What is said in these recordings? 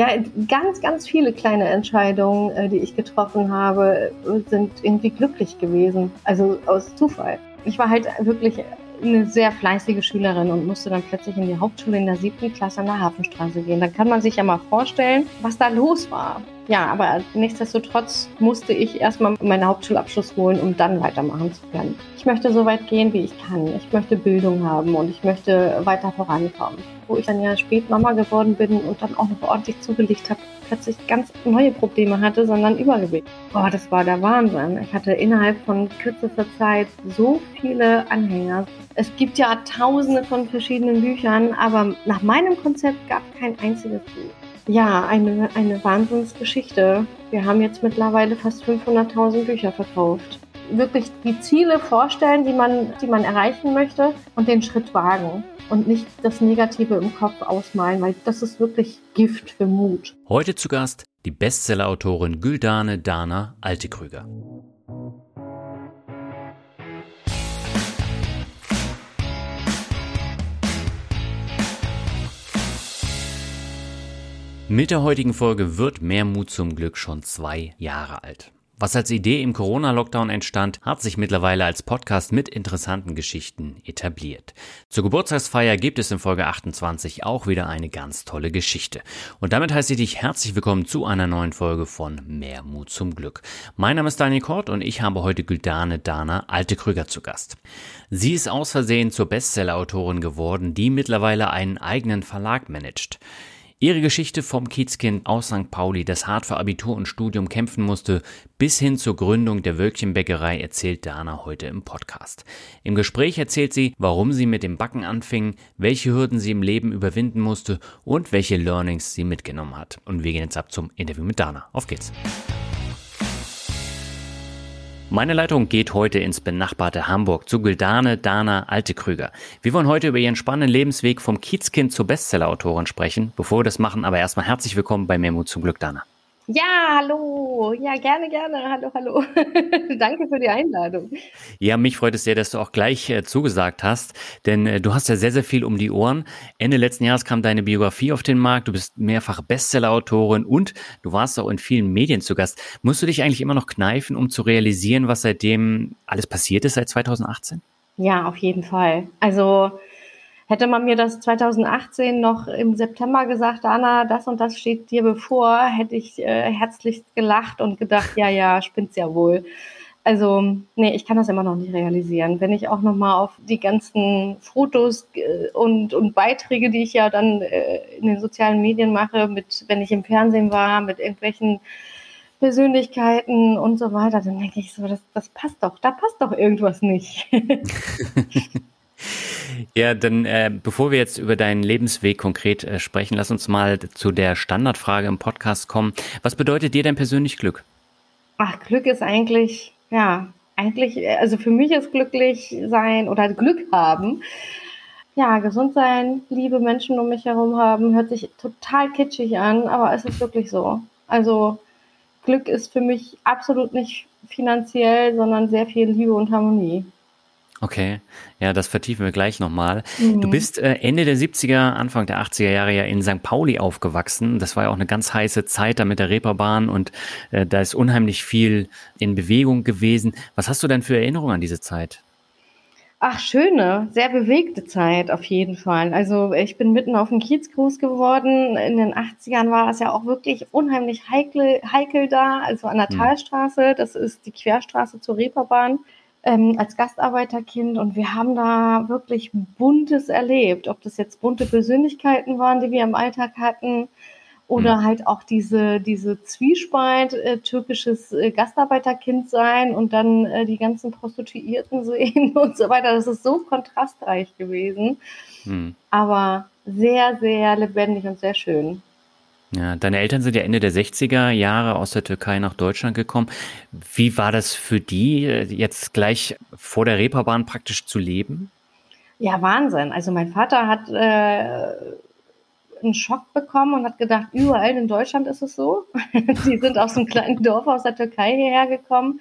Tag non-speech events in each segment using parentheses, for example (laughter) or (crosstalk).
Ja, ganz, ganz viele kleine Entscheidungen, äh, die ich getroffen habe, sind irgendwie glücklich gewesen. Also aus Zufall. Ich war halt wirklich eine sehr fleißige Schülerin und musste dann plötzlich in die Hauptschule in der siebten Klasse an der Hafenstraße gehen. Da kann man sich ja mal vorstellen, was da los war. Ja, aber nichtsdestotrotz musste ich erstmal meinen Hauptschulabschluss holen, um dann weitermachen zu können. Ich möchte so weit gehen, wie ich kann. Ich möchte Bildung haben und ich möchte weiter vorankommen. Wo ich dann ja spät Mama geworden bin und dann auch noch ordentlich zugelegt habe, plötzlich ganz neue Probleme hatte, sondern Übergewicht. Boah, das war der Wahnsinn. Ich hatte innerhalb von kürzester Zeit so viele Anhänger. Es gibt ja tausende von verschiedenen Büchern, aber nach meinem Konzept gab es kein einziges Buch. Ja, eine, eine Wahnsinnsgeschichte. Wir haben jetzt mittlerweile fast 500.000 Bücher verkauft. Wirklich die Ziele vorstellen, die man, die man erreichen möchte und den Schritt wagen und nicht das Negative im Kopf ausmalen, weil das ist wirklich Gift für Mut. Heute zu Gast die Bestsellerautorin Güldane Dana Altekrüger. Mit der heutigen Folge wird mehr Mut zum Glück schon zwei Jahre alt. Was als Idee im Corona-Lockdown entstand, hat sich mittlerweile als Podcast mit interessanten Geschichten etabliert. Zur Geburtstagsfeier gibt es in Folge 28 auch wieder eine ganz tolle Geschichte. Und damit heiße ich dich herzlich willkommen zu einer neuen Folge von Mehr Mut zum Glück. Mein Name ist Daniel Kort und ich habe heute Güldane Dana Alte Krüger zu Gast. Sie ist aus Versehen zur Bestsellerautorin geworden, die mittlerweile einen eigenen Verlag managt. Ihre Geschichte vom Kiezkind aus St. Pauli, das hart für Abitur und Studium kämpfen musste, bis hin zur Gründung der Wölkchenbäckerei erzählt Dana heute im Podcast. Im Gespräch erzählt sie, warum sie mit dem Backen anfing, welche Hürden sie im Leben überwinden musste und welche Learnings sie mitgenommen hat. Und wir gehen jetzt ab zum Interview mit Dana. Auf geht's. Meine Leitung geht heute ins benachbarte Hamburg zu Gildane Dana Altekrüger. Wir wollen heute über ihren spannenden Lebensweg vom Kiezkind zur Bestsellerautorin sprechen. Bevor wir das machen, aber erstmal herzlich willkommen bei Memo zum Glück, Dana. Ja, hallo. Ja, gerne, gerne. Hallo, hallo. (laughs) Danke für die Einladung. Ja, mich freut es sehr, dass du auch gleich äh, zugesagt hast, denn äh, du hast ja sehr, sehr viel um die Ohren. Ende letzten Jahres kam deine Biografie auf den Markt. Du bist mehrfach Bestsellerautorin und du warst auch in vielen Medien zu Gast. Musst du dich eigentlich immer noch kneifen, um zu realisieren, was seitdem alles passiert ist seit 2018? Ja, auf jeden Fall. Also Hätte man mir das 2018 noch im September gesagt, Anna, das und das steht dir bevor, hätte ich äh, herzlich gelacht und gedacht, ja, ja, spinnt's ja wohl. Also, nee, ich kann das immer noch nicht realisieren. Wenn ich auch nochmal auf die ganzen Fotos äh, und, und Beiträge, die ich ja dann äh, in den sozialen Medien mache, mit, wenn ich im Fernsehen war, mit irgendwelchen Persönlichkeiten und so weiter, dann denke ich so, das, das passt doch, da passt doch irgendwas nicht. (laughs) (laughs) Ja, dann äh, bevor wir jetzt über deinen Lebensweg konkret äh, sprechen, lass uns mal zu der Standardfrage im Podcast kommen. Was bedeutet dir denn persönlich Glück? Ach, Glück ist eigentlich, ja, eigentlich, also für mich ist glücklich sein oder Glück haben. Ja, gesund sein, liebe Menschen um mich herum haben, hört sich total kitschig an, aber es ist wirklich so. Also Glück ist für mich absolut nicht finanziell, sondern sehr viel Liebe und Harmonie. Okay, ja, das vertiefen wir gleich nochmal. Mhm. Du bist äh, Ende der 70er, Anfang der 80er Jahre ja in St. Pauli aufgewachsen. Das war ja auch eine ganz heiße Zeit da mit der Reeperbahn und äh, da ist unheimlich viel in Bewegung gewesen. Was hast du denn für Erinnerungen an diese Zeit? Ach, schöne, sehr bewegte Zeit auf jeden Fall. Also ich bin mitten auf dem Kiez groß geworden. In den 80ern war es ja auch wirklich unheimlich heikel, heikel da, also an der hm. Talstraße. Das ist die Querstraße zur Reeperbahn ähm, als Gastarbeiterkind und wir haben da wirklich Buntes erlebt, ob das jetzt bunte Persönlichkeiten waren, die wir im Alltag hatten oder mhm. halt auch diese, diese Zwiespalt, äh, türkisches äh, Gastarbeiterkind sein und dann äh, die ganzen Prostituierten (laughs) sehen und so weiter. Das ist so kontrastreich gewesen, mhm. aber sehr, sehr lebendig und sehr schön. Ja, deine Eltern sind ja Ende der 60er Jahre aus der Türkei nach Deutschland gekommen. Wie war das für die, jetzt gleich vor der Reeperbahn praktisch zu leben? Ja, Wahnsinn. Also mein Vater hat äh, einen Schock bekommen und hat gedacht, überall in Deutschland ist es so. (laughs) Die sind aus einem kleinen Dorf aus der Türkei hierher gekommen,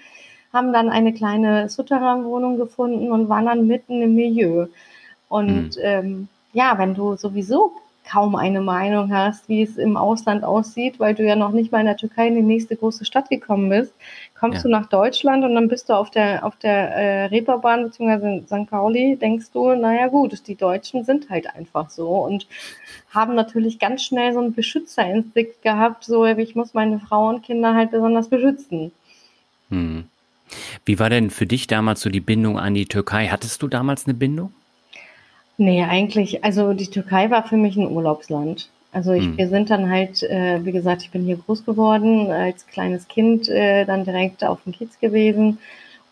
haben dann eine kleine Souterrain-Wohnung gefunden und waren dann mitten im Milieu. Und mhm. ähm, ja, wenn du sowieso kaum eine Meinung hast, wie es im Ausland aussieht, weil du ja noch nicht mal in der Türkei in die nächste große Stadt gekommen bist. Kommst ja. du nach Deutschland und dann bist du auf der, auf der äh, Reeperbahn bzw. in St. Pauli, denkst du, naja gut, die Deutschen sind halt einfach so und haben natürlich ganz schnell so einen Beschützerinstinkt gehabt, so ich muss meine Frau und Kinder halt besonders beschützen. Hm. Wie war denn für dich damals so die Bindung an die Türkei? Hattest du damals eine Bindung? Nee, eigentlich, also die Türkei war für mich ein Urlaubsland. Also ich, hm. wir sind dann halt, äh, wie gesagt, ich bin hier groß geworden, als kleines Kind äh, dann direkt auf dem Kiez gewesen.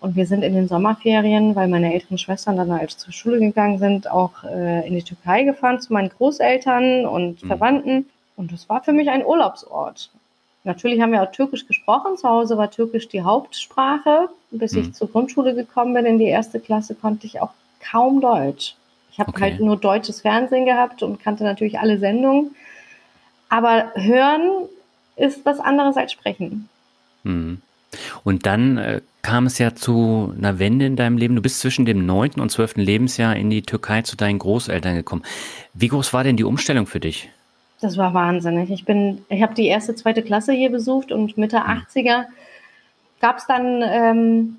Und wir sind in den Sommerferien, weil meine älteren Schwestern dann halt zur Schule gegangen sind, auch äh, in die Türkei gefahren zu meinen Großeltern und hm. Verwandten. Und das war für mich ein Urlaubsort. Natürlich haben wir auch Türkisch gesprochen. Zu Hause war Türkisch die Hauptsprache. Bis hm. ich zur Grundschule gekommen bin, in die erste Klasse, konnte ich auch kaum Deutsch. Ich habe okay. halt nur deutsches Fernsehen gehabt und kannte natürlich alle Sendungen. Aber hören ist was anderes als sprechen. Mhm. Und dann äh, kam es ja zu einer Wende in deinem Leben. Du bist zwischen dem neunten und zwölften Lebensjahr in die Türkei zu deinen Großeltern gekommen. Wie groß war denn die Umstellung für dich? Das war wahnsinnig. Ich bin, ich habe die erste, zweite Klasse hier besucht und Mitte mhm. 80er gab es dann ähm,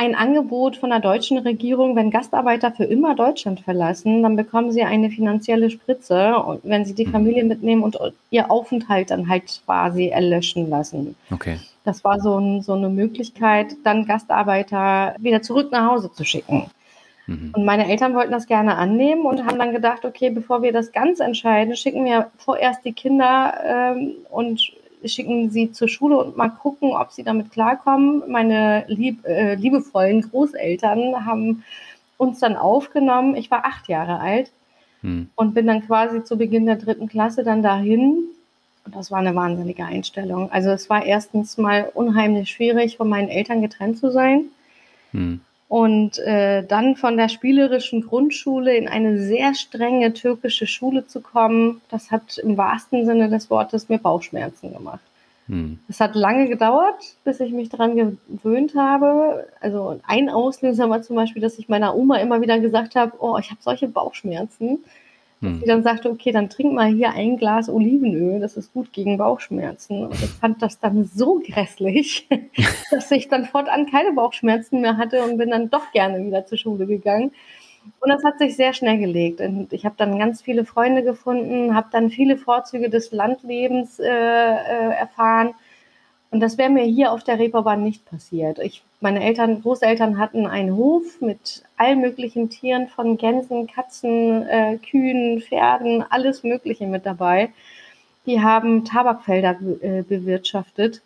ein Angebot von der deutschen Regierung, wenn Gastarbeiter für immer Deutschland verlassen, dann bekommen sie eine finanzielle Spritze, wenn sie die Familie mitnehmen und ihr Aufenthalt dann halt quasi erlöschen lassen. Okay. Das war so, ein, so eine Möglichkeit, dann Gastarbeiter wieder zurück nach Hause zu schicken. Mhm. Und meine Eltern wollten das gerne annehmen und haben dann gedacht, okay, bevor wir das ganz entscheiden, schicken wir vorerst die Kinder ähm, und schicken sie zur Schule und mal gucken, ob sie damit klarkommen. Meine lieb, äh, liebevollen Großeltern haben uns dann aufgenommen. Ich war acht Jahre alt hm. und bin dann quasi zu Beginn der dritten Klasse dann dahin. Und das war eine wahnsinnige Einstellung. Also es war erstens mal unheimlich schwierig, von meinen Eltern getrennt zu sein. Hm. Und äh, dann von der spielerischen Grundschule in eine sehr strenge türkische Schule zu kommen, das hat im wahrsten Sinne des Wortes mir Bauchschmerzen gemacht. Hm. Es hat lange gedauert, bis ich mich daran gewöhnt habe. Also ein Auslöser war zum Beispiel, dass ich meiner Oma immer wieder gesagt habe, oh, ich habe solche Bauchschmerzen. Dass hm. sie dann sagte, okay, dann trink mal hier ein Glas Olivenöl, das ist gut gegen Bauchschmerzen. Und ich fand das dann so grässlich, (laughs) dass ich dann fortan keine Bauchschmerzen mehr hatte und bin dann doch gerne wieder zur Schule gegangen. Und das hat sich sehr schnell gelegt. Und ich habe dann ganz viele Freunde gefunden, habe dann viele Vorzüge des Landlebens äh, äh, erfahren und das wäre mir hier auf der Reeperbahn nicht passiert. Ich, meine Eltern, Großeltern hatten einen Hof mit allen möglichen Tieren, von Gänsen, Katzen, äh, Kühen, Pferden, alles Mögliche mit dabei. Die haben Tabakfelder äh, bewirtschaftet.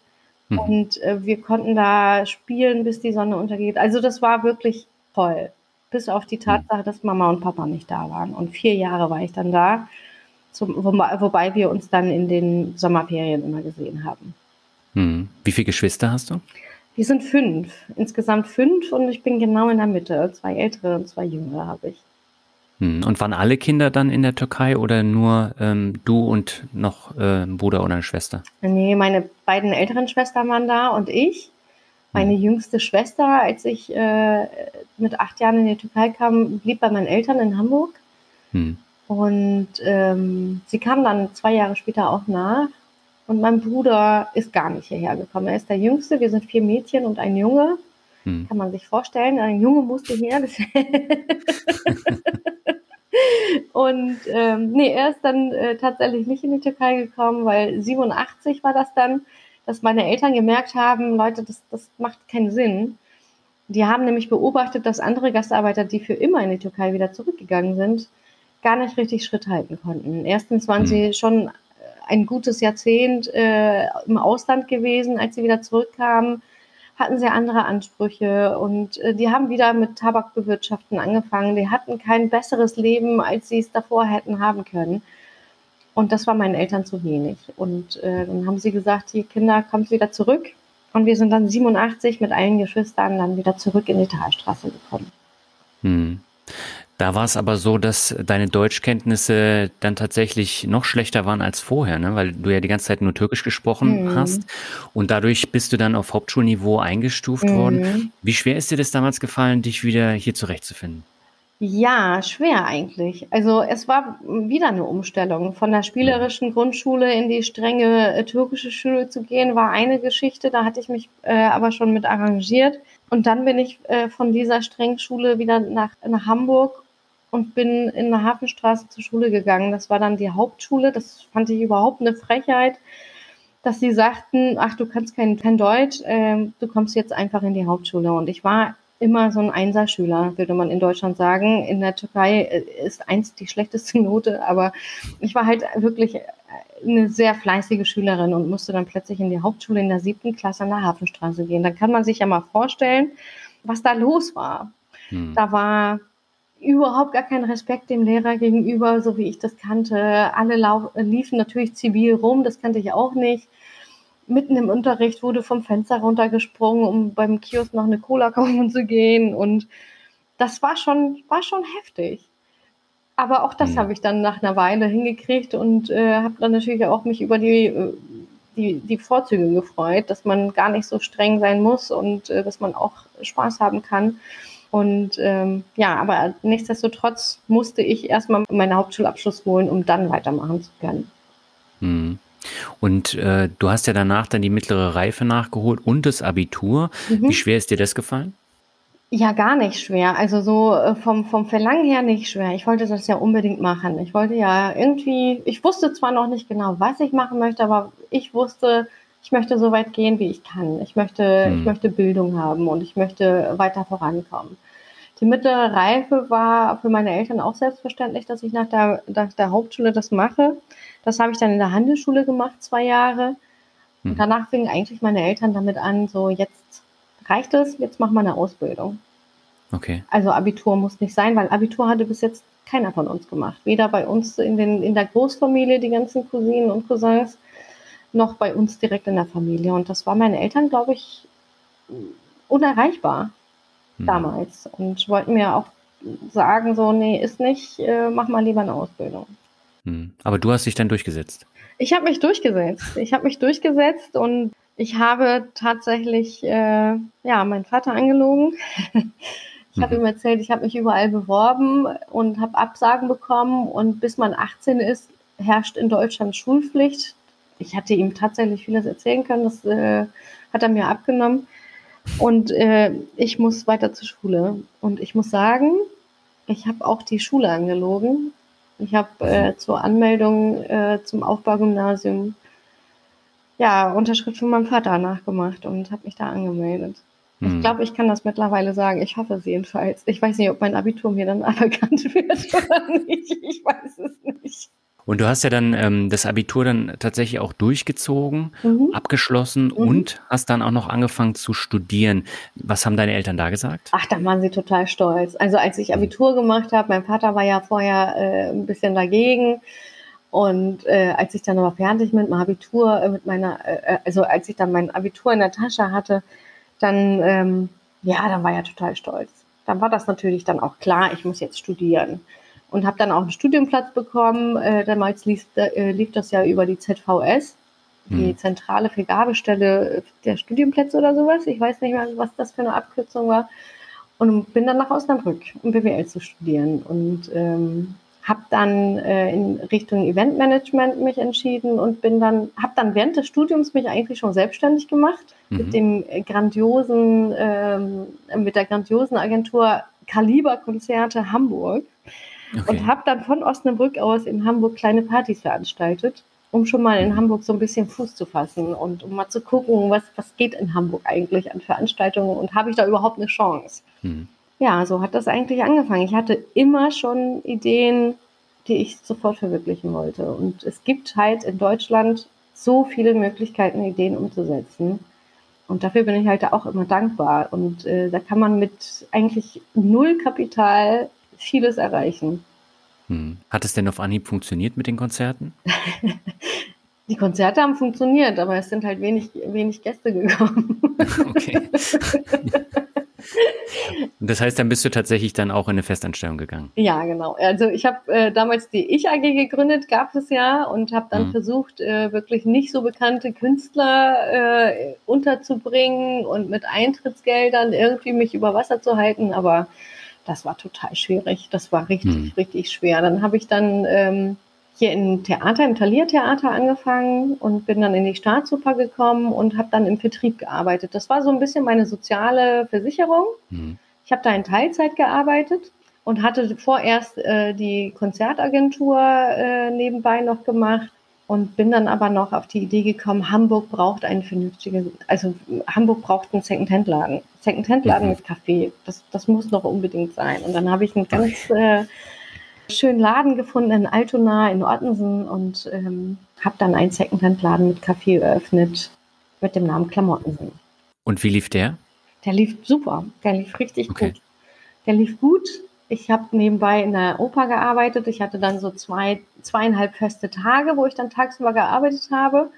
Mhm. Und äh, wir konnten da spielen, bis die Sonne untergeht. Also das war wirklich toll. Bis auf die Tatsache, dass Mama und Papa nicht da waren. Und vier Jahre war ich dann da, zum, wobei, wobei wir uns dann in den Sommerferien immer gesehen haben. Hm. Wie viele Geschwister hast du? Wir sind fünf. Insgesamt fünf und ich bin genau in der Mitte. Zwei ältere und zwei jüngere habe ich. Hm. Und waren alle Kinder dann in der Türkei oder nur ähm, du und noch äh, ein Bruder oder eine Schwester? Nee, meine beiden älteren Schwestern waren da und ich. Meine hm. jüngste Schwester, als ich äh, mit acht Jahren in die Türkei kam, blieb bei meinen Eltern in Hamburg. Hm. Und ähm, sie kam dann zwei Jahre später auch nach und mein Bruder ist gar nicht hierher gekommen. Er ist der Jüngste. Wir sind vier Mädchen und ein Junge. Hm. Kann man sich vorstellen. Ein Junge musste her. (laughs) und ähm, nee, er ist dann äh, tatsächlich nicht in die Türkei gekommen, weil 87 war das dann, dass meine Eltern gemerkt haben, Leute, das, das macht keinen Sinn. Die haben nämlich beobachtet, dass andere Gastarbeiter, die für immer in die Türkei wieder zurückgegangen sind, gar nicht richtig Schritt halten konnten. Erstens waren hm. sie schon ein gutes Jahrzehnt äh, im Ausland gewesen. Als sie wieder zurückkamen, hatten sie andere Ansprüche und äh, die haben wieder mit Tabakbewirtschaften angefangen. Die hatten kein besseres Leben, als sie es davor hätten haben können. Und das war meinen Eltern zu wenig. Und äh, dann haben sie gesagt, die Kinder, kommt wieder zurück. Und wir sind dann 87 mit allen Geschwistern dann wieder zurück in die Talstraße gekommen. Hm. Da war es aber so, dass deine Deutschkenntnisse dann tatsächlich noch schlechter waren als vorher, ne? weil du ja die ganze Zeit nur Türkisch gesprochen mhm. hast und dadurch bist du dann auf Hauptschulniveau eingestuft mhm. worden. Wie schwer ist dir das damals gefallen, dich wieder hier zurechtzufinden? Ja, schwer eigentlich. Also es war wieder eine Umstellung. Von der spielerischen Grundschule in die strenge äh, türkische Schule zu gehen, war eine Geschichte. Da hatte ich mich äh, aber schon mit arrangiert. Und dann bin ich äh, von dieser strengen Schule wieder nach, nach Hamburg und bin in der Hafenstraße zur Schule gegangen. Das war dann die Hauptschule. Das fand ich überhaupt eine Frechheit, dass sie sagten, ach, du kannst kein, kein Deutsch, äh, du kommst jetzt einfach in die Hauptschule. Und ich war immer so ein Einserschüler, würde man in Deutschland sagen. In der Türkei äh, ist eins die schlechteste Note, aber ich war halt wirklich eine sehr fleißige Schülerin und musste dann plötzlich in die Hauptschule in der siebten Klasse an der Hafenstraße gehen. Dann kann man sich ja mal vorstellen, was da los war. Hm. Da war überhaupt gar kein Respekt dem Lehrer gegenüber, so wie ich das kannte. Alle liefen natürlich zivil rum, das kannte ich auch nicht mitten im Unterricht wurde vom Fenster runtergesprungen, um beim Kiosk noch eine Cola (laughs) kaufen zu gehen. Und das war schon, war schon heftig. Aber auch das mhm. habe ich dann nach einer Weile hingekriegt und äh, habe dann natürlich auch mich über die, äh, die, die Vorzüge gefreut, dass man gar nicht so streng sein muss und äh, dass man auch Spaß haben kann. Und ähm, ja, aber nichtsdestotrotz musste ich erstmal meinen Hauptschulabschluss holen, um dann weitermachen zu können. Mhm. Und äh, du hast ja danach dann die mittlere Reife nachgeholt und das Abitur. Mhm. Wie schwer ist dir das gefallen? Ja, gar nicht schwer. Also so äh, vom, vom Verlangen her nicht schwer. Ich wollte das ja unbedingt machen. Ich wollte ja irgendwie, ich wusste zwar noch nicht genau, was ich machen möchte, aber ich wusste, ich möchte so weit gehen, wie ich kann. Ich möchte, hm. ich möchte Bildung haben und ich möchte weiter vorankommen. Die mittlere Reife war für meine Eltern auch selbstverständlich, dass ich nach der, nach der Hauptschule das mache. Das habe ich dann in der Handelsschule gemacht, zwei Jahre. Und hm. danach fingen eigentlich meine Eltern damit an, so jetzt reicht es, jetzt mach mal eine Ausbildung. Okay. Also Abitur muss nicht sein, weil Abitur hatte bis jetzt keiner von uns gemacht. Weder bei uns in, den, in der Großfamilie, die ganzen Cousinen und Cousins, noch bei uns direkt in der Familie. Und das war meinen Eltern, glaube ich, unerreichbar hm. damals. Und wollten mir auch sagen, so, nee, ist nicht, äh, mach mal lieber eine Ausbildung. Hm. Aber du hast dich dann durchgesetzt. Ich habe mich durchgesetzt. Ich habe mich durchgesetzt und ich habe tatsächlich äh, ja meinen Vater angelogen. (laughs) ich habe mhm. ihm erzählt, ich habe mich überall beworben und habe Absagen bekommen und bis man 18 ist, herrscht in Deutschland Schulpflicht. Ich hatte ihm tatsächlich vieles erzählen können, das äh, hat er mir abgenommen. Und äh, ich muss weiter zur Schule. Und ich muss sagen, ich habe auch die Schule angelogen. Ich habe äh, zur Anmeldung äh, zum Aufbaugymnasium ja Unterschrift von meinem Vater nachgemacht und habe mich da angemeldet. Ich glaube, ich kann das mittlerweile sagen. Ich hoffe es jedenfalls. Ich weiß nicht, ob mein Abitur mir dann (laughs) aberkannt wird oder nicht. Ich weiß es nicht. Und du hast ja dann ähm, das Abitur dann tatsächlich auch durchgezogen, mhm. abgeschlossen mhm. und hast dann auch noch angefangen zu studieren. Was haben deine Eltern da gesagt? Ach, da waren sie total stolz. Also als ich Abitur gemacht habe, mein Vater war ja vorher äh, ein bisschen dagegen. Und äh, als ich dann aber fertig mit meinem Abitur, äh, mit meiner, äh, also als ich dann mein Abitur in der Tasche hatte, dann, ähm, ja, dann war er total stolz. Dann war das natürlich dann auch klar, ich muss jetzt studieren und habe dann auch einen Studienplatz bekommen. Äh, damals lief, äh, lief das ja über die ZVS, die hm. zentrale Vergabestelle der Studienplätze oder sowas. Ich weiß nicht mehr, was das für eine Abkürzung war. Und bin dann nach Osnabrück, um BWL zu studieren. Und ähm, habe dann äh, in Richtung Eventmanagement mich entschieden und bin dann, habe dann während des Studiums mich eigentlich schon selbstständig gemacht mhm. mit dem grandiosen, ähm, mit der grandiosen Agentur Kaliber Konzerte Hamburg. Okay. Und habe dann von Osnabrück aus in Hamburg kleine Partys veranstaltet, um schon mal in mhm. Hamburg so ein bisschen Fuß zu fassen und um mal zu gucken, was, was geht in Hamburg eigentlich an Veranstaltungen und habe ich da überhaupt eine Chance. Mhm. Ja, so hat das eigentlich angefangen. Ich hatte immer schon Ideen, die ich sofort verwirklichen wollte. Und es gibt halt in Deutschland so viele Möglichkeiten, Ideen umzusetzen. Und dafür bin ich halt auch immer dankbar. Und äh, da kann man mit eigentlich null Kapital vieles erreichen. Hm. Hat es denn auf Anhieb funktioniert mit den Konzerten? (laughs) Die Konzerte haben funktioniert, aber es sind halt wenig, wenig Gäste gekommen. (laughs) Okay. Und (laughs) das heißt, dann bist du tatsächlich dann auch in eine Festanstellung gegangen? Ja, genau. Also ich habe äh, damals die Ich AG gegründet, gab es ja, und habe dann mhm. versucht, äh, wirklich nicht so bekannte Künstler äh, unterzubringen und mit Eintrittsgeldern irgendwie mich über Wasser zu halten, aber das war total schwierig. Das war richtig, hm. richtig schwer. Dann habe ich dann ähm, hier im Theater, im Thalia-Theater angefangen und bin dann in die Staatsoper gekommen und habe dann im Vertrieb gearbeitet. Das war so ein bisschen meine soziale Versicherung. Hm. Ich habe da in Teilzeit gearbeitet und hatte vorerst äh, die Konzertagentur äh, nebenbei noch gemacht und bin dann aber noch auf die Idee gekommen, Hamburg braucht einen vernünftigen, also Hamburg braucht einen Second-Hand-Laden. Second-Hand-Laden mhm. mit Kaffee, das, das muss noch unbedingt sein. Und dann habe ich einen ganz äh, schönen Laden gefunden in Altona in Ottensen und ähm, habe dann einen Second-Hand-Laden mit Kaffee eröffnet mit dem Namen Klamottensen. Und wie lief der? Der lief super, der lief richtig okay. gut. Der lief gut. Ich habe nebenbei in der Oper gearbeitet. Ich hatte dann so zwei, zweieinhalb feste Tage, wo ich dann tagsüber gearbeitet habe.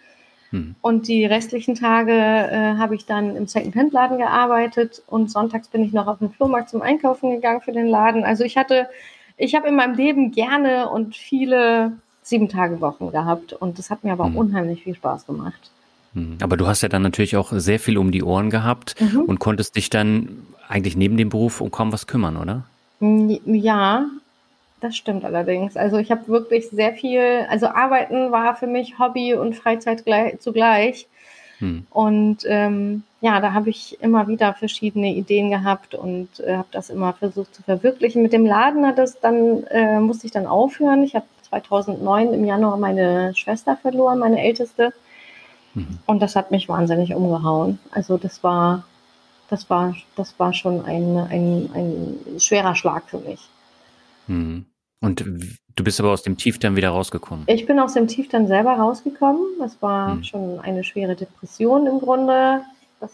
Hm. Und die restlichen Tage äh, habe ich dann im Second-Hand-Laden gearbeitet und sonntags bin ich noch auf den Flohmarkt zum Einkaufen gegangen für den Laden. Also ich hatte, ich habe in meinem Leben gerne und viele sieben Tage Wochen gehabt und das hat mir aber hm. unheimlich viel Spaß gemacht. Hm. Aber du hast ja dann natürlich auch sehr viel um die Ohren gehabt mhm. und konntest dich dann eigentlich neben dem Beruf um kaum was kümmern, oder? Ja, das stimmt allerdings. Also ich habe wirklich sehr viel, also Arbeiten war für mich Hobby und Freizeit gleich, zugleich. Hm. Und ähm, ja, da habe ich immer wieder verschiedene Ideen gehabt und äh, habe das immer versucht zu verwirklichen. Mit dem Laden hat es dann, äh, musste ich dann aufhören. Ich habe 2009 im Januar meine Schwester verloren, meine älteste. Mhm. Und das hat mich wahnsinnig umgehauen. Also das war das war, das war schon ein, ein, ein schwerer Schlag für mich. Hm. Und du bist aber aus dem Tief dann wieder rausgekommen? Ich bin aus dem Tief dann selber rausgekommen. Das war hm. schon eine schwere Depression im Grunde, dass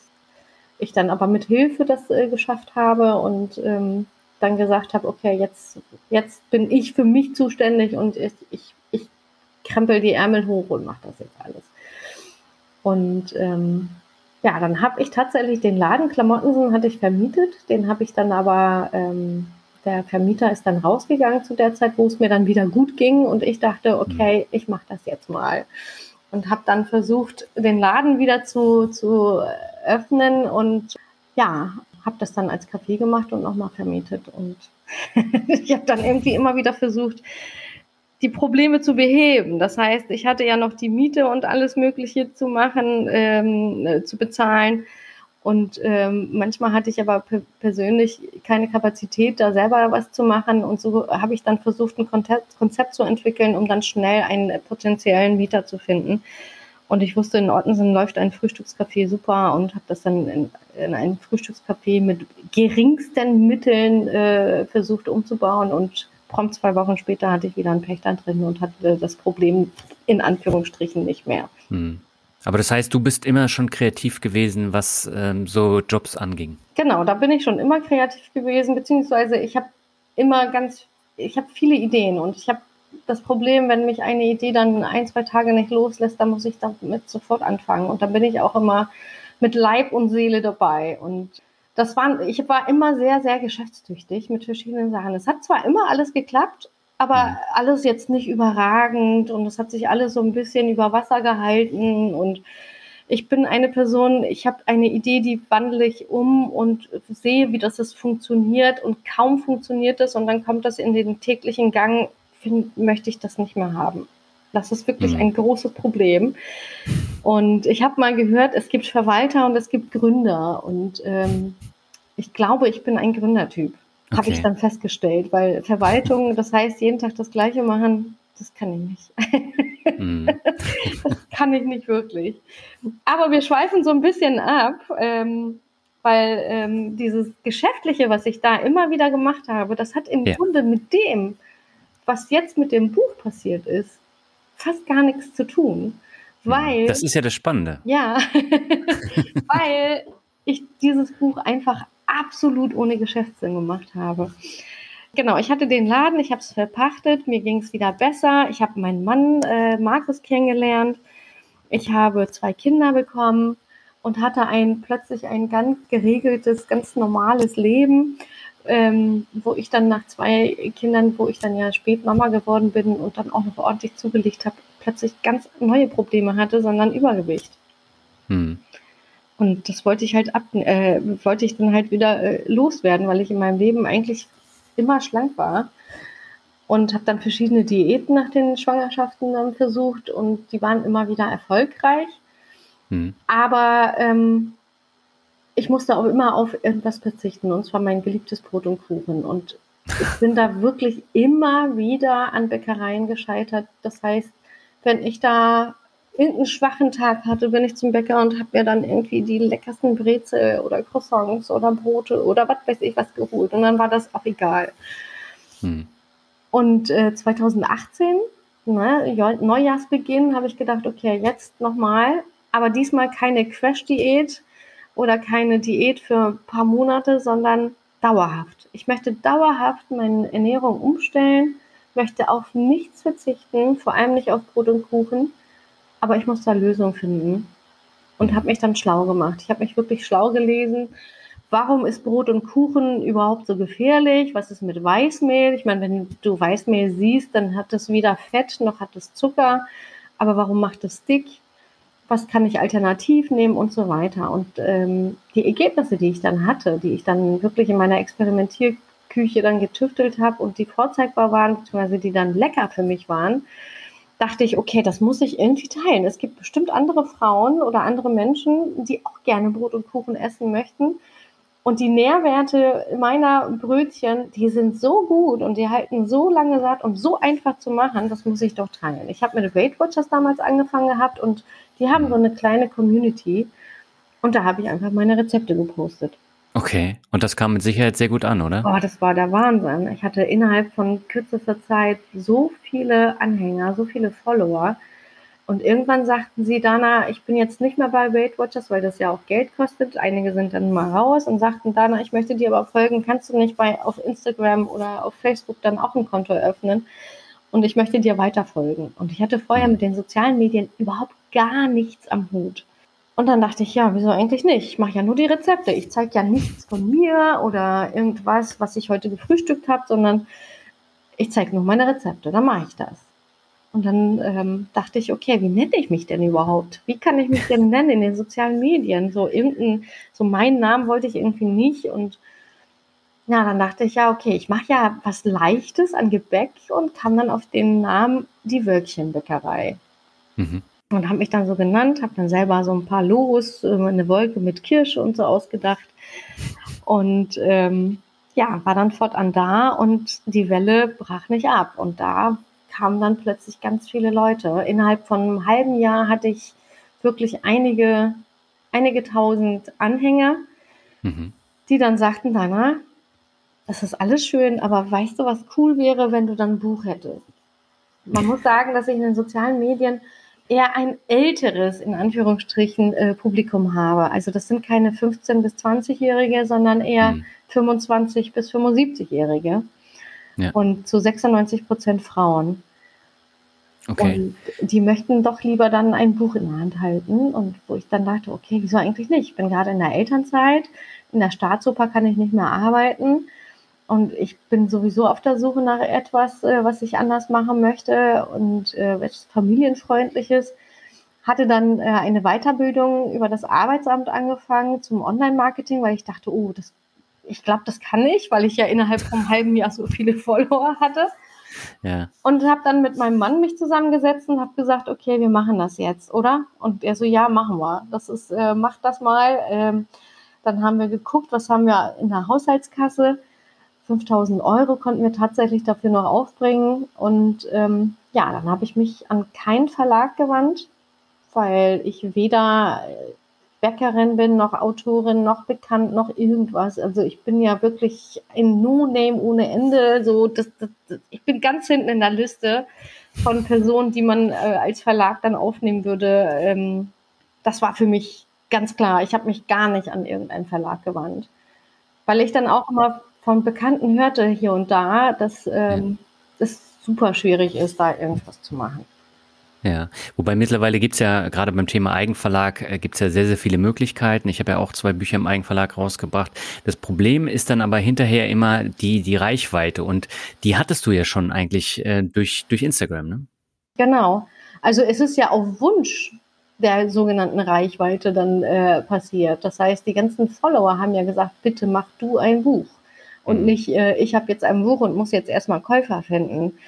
ich dann aber mit Hilfe das äh, geschafft habe und ähm, dann gesagt habe, okay, jetzt, jetzt bin ich für mich zuständig und ich, ich, ich krempel die Ärmel hoch und mache das jetzt alles. Und ähm, ja, dann habe ich tatsächlich den Laden Klamottensen hatte ich vermietet. Den habe ich dann aber, ähm, der Vermieter ist dann rausgegangen zu der Zeit, wo es mir dann wieder gut ging. Und ich dachte, okay, mhm. ich mache das jetzt mal. Und habe dann versucht, den Laden wieder zu, zu öffnen. Und ja, habe das dann als Café gemacht und nochmal vermietet. Und (laughs) ich habe dann irgendwie immer wieder versucht, die Probleme zu beheben. Das heißt, ich hatte ja noch die Miete und alles Mögliche zu machen, ähm, äh, zu bezahlen. Und ähm, manchmal hatte ich aber persönlich keine Kapazität, da selber was zu machen. Und so habe ich dann versucht, ein Konzept, Konzept zu entwickeln, um dann schnell einen potenziellen Mieter zu finden. Und ich wusste, in Ortensen läuft ein Frühstückscafé super und habe das dann in, in ein Frühstückscafé mit geringsten Mitteln äh, versucht umzubauen und prompt zwei Wochen später hatte ich wieder einen Pächter drin und hatte das Problem in Anführungsstrichen nicht mehr. Hm. Aber das heißt, du bist immer schon kreativ gewesen, was ähm, so Jobs anging. Genau, da bin ich schon immer kreativ gewesen, beziehungsweise ich habe immer ganz, ich habe viele Ideen und ich habe das Problem, wenn mich eine Idee dann ein, zwei Tage nicht loslässt, dann muss ich damit sofort anfangen. Und dann bin ich auch immer mit Leib und Seele dabei. Und das waren, ich war immer sehr, sehr geschäftstüchtig mit verschiedenen Sachen. Es hat zwar immer alles geklappt, aber mhm. alles jetzt nicht überragend und es hat sich alles so ein bisschen über Wasser gehalten und ich bin eine Person, ich habe eine Idee, die wandle ich um und sehe, wie das ist funktioniert und kaum funktioniert es und dann kommt das in den täglichen Gang, find, möchte ich das nicht mehr haben. Das ist wirklich mhm. ein großes Problem. Und ich habe mal gehört, es gibt Verwalter und es gibt Gründer. Und ähm, ich glaube, ich bin ein Gründertyp. Okay. Habe ich dann festgestellt, weil Verwaltung, das heißt, jeden Tag das Gleiche machen, das kann ich nicht. Mhm. (laughs) das kann ich nicht wirklich. Aber wir schweifen so ein bisschen ab, ähm, weil ähm, dieses Geschäftliche, was ich da immer wieder gemacht habe, das hat im ja. Grunde mit dem, was jetzt mit dem Buch passiert ist, fast gar nichts zu tun. Weil. Das ist ja das Spannende. Ja, (laughs) weil ich dieses Buch einfach absolut ohne Geschäftssinn gemacht habe. Genau, ich hatte den Laden, ich habe es verpachtet, mir ging es wieder besser. Ich habe meinen Mann äh, Markus kennengelernt. Ich habe zwei Kinder bekommen und hatte ein plötzlich ein ganz geregeltes, ganz normales Leben ähm, wo ich dann nach zwei Kindern, wo ich dann ja spät Mama geworden bin und dann auch noch ordentlich zugelegt habe, plötzlich ganz neue Probleme hatte, sondern Übergewicht. Hm. Und das wollte ich halt ab, äh, wollte ich dann halt wieder äh, loswerden, weil ich in meinem Leben eigentlich immer schlank war. Und habe dann verschiedene Diäten nach den Schwangerschaften dann versucht und die waren immer wieder erfolgreich. Mhm. Aber ähm, ich musste auch immer auf irgendwas verzichten und zwar mein geliebtes Brot und Kuchen. Und ich (laughs) bin da wirklich immer wieder an Bäckereien gescheitert. Das heißt, wenn ich da irgendeinen schwachen Tag hatte, bin ich zum Bäcker und habe mir dann irgendwie die leckersten Brezel oder Croissants oder Brote oder was weiß ich was geholt. Und dann war das auch egal. Hm. Und äh, 2018, ne, Neujahrsbeginn, habe ich gedacht, okay, jetzt nochmal, aber diesmal keine Crash-Diät oder keine Diät für ein paar Monate, sondern dauerhaft. Ich möchte dauerhaft meine Ernährung umstellen, möchte auf nichts verzichten, vor allem nicht auf Brot und Kuchen aber ich muss da Lösungen finden und habe mich dann schlau gemacht. Ich habe mich wirklich schlau gelesen. Warum ist Brot und Kuchen überhaupt so gefährlich? Was ist mit Weißmehl? Ich meine, wenn du Weißmehl siehst, dann hat es weder Fett noch hat es Zucker. Aber warum macht es dick? Was kann ich alternativ nehmen und so weiter? Und ähm, die Ergebnisse, die ich dann hatte, die ich dann wirklich in meiner Experimentierküche dann getüftelt habe und die vorzeigbar waren, beziehungsweise die dann lecker für mich waren, dachte ich, okay, das muss ich irgendwie teilen. Es gibt bestimmt andere Frauen oder andere Menschen, die auch gerne Brot und Kuchen essen möchten. Und die Nährwerte meiner Brötchen, die sind so gut und die halten so lange satt und so einfach zu machen, das muss ich doch teilen. Ich habe mit Weight Watchers damals angefangen gehabt und die haben so eine kleine Community und da habe ich einfach meine Rezepte gepostet. Okay, und das kam mit Sicherheit sehr gut an, oder? Oh, das war der Wahnsinn. Ich hatte innerhalb von kürzester Zeit so viele Anhänger, so viele Follower. Und irgendwann sagten sie, Dana, ich bin jetzt nicht mehr bei Weight Watchers, weil das ja auch Geld kostet. Einige sind dann mal raus und sagten, Dana, ich möchte dir aber folgen. Kannst du nicht bei, auf Instagram oder auf Facebook dann auch ein Konto eröffnen? Und ich möchte dir weiter folgen. Und ich hatte vorher mit den sozialen Medien überhaupt gar nichts am Hut. Und dann dachte ich, ja, wieso eigentlich nicht? Ich mache ja nur die Rezepte. Ich zeige ja nichts von mir oder irgendwas, was ich heute gefrühstückt habe, sondern ich zeige nur meine Rezepte. Dann mache ich das. Und dann ähm, dachte ich, okay, wie nenne ich mich denn überhaupt? Wie kann ich mich denn nennen in den sozialen Medien? So irgendein, so meinen Namen wollte ich irgendwie nicht. Und ja, dann dachte ich, ja, okay, ich mache ja was Leichtes an Gebäck und kam dann auf den Namen die Wölkchenbäckerei. Mhm und habe mich dann so genannt, habe dann selber so ein paar Logos, äh, eine Wolke mit Kirsche und so ausgedacht und ähm, ja, war dann fortan da und die Welle brach nicht ab und da kamen dann plötzlich ganz viele Leute. Innerhalb von einem halben Jahr hatte ich wirklich einige, einige tausend Anhänger, mhm. die dann sagten, Dana, das ist alles schön, aber weißt du, was cool wäre, wenn du dann ein Buch hättest? Man muss sagen, dass ich in den sozialen Medien eher ein älteres, in Anführungsstrichen, äh, Publikum habe. Also das sind keine 15- bis 20-Jährige, sondern eher mhm. 25- bis 75-Jährige. Ja. Und zu 96 Prozent Frauen. Okay. Und die möchten doch lieber dann ein Buch in der Hand halten. Und wo ich dann dachte, okay, wieso eigentlich nicht? Ich bin gerade in der Elternzeit. In der Staatsoper kann ich nicht mehr arbeiten. Und ich bin sowieso auf der Suche nach etwas, äh, was ich anders machen möchte und äh, etwas familienfreundliches. Hatte dann äh, eine Weiterbildung über das Arbeitsamt angefangen zum Online-Marketing, weil ich dachte, oh, das, ich glaube, das kann ich, weil ich ja innerhalb vom halben Jahr so viele (laughs) Follower hatte. Ja. Und habe dann mit meinem Mann mich zusammengesetzt und habe gesagt, okay, wir machen das jetzt, oder? Und er so, ja, machen wir. Das ist, äh, mach das mal. Ähm, dann haben wir geguckt, was haben wir in der Haushaltskasse 5000 Euro konnten wir tatsächlich dafür noch aufbringen. Und ähm, ja, dann habe ich mich an keinen Verlag gewandt, weil ich weder Bäckerin bin, noch Autorin, noch bekannt, noch irgendwas. Also ich bin ja wirklich ein No-Name ohne Ende. So, das, das, das, ich bin ganz hinten in der Liste von Personen, die man äh, als Verlag dann aufnehmen würde. Ähm, das war für mich ganz klar. Ich habe mich gar nicht an irgendeinen Verlag gewandt. Weil ich dann auch immer von Bekannten hörte hier und da, dass ähm, es super schwierig ist, da irgendwas zu machen. Ja, wobei mittlerweile gibt's ja, gerade beim Thema Eigenverlag, äh, gibt's ja sehr, sehr viele Möglichkeiten. Ich habe ja auch zwei Bücher im Eigenverlag rausgebracht. Das Problem ist dann aber hinterher immer die, die Reichweite und die hattest du ja schon eigentlich äh, durch, durch Instagram, ne? Genau. Also es ist ja auf Wunsch der sogenannten Reichweite dann äh, passiert. Das heißt, die ganzen Follower haben ja gesagt, bitte mach du ein Buch. und mhm. nicht, äh, ich habe jetzt ein Buch und muss jetzt erstmal Käufer finden.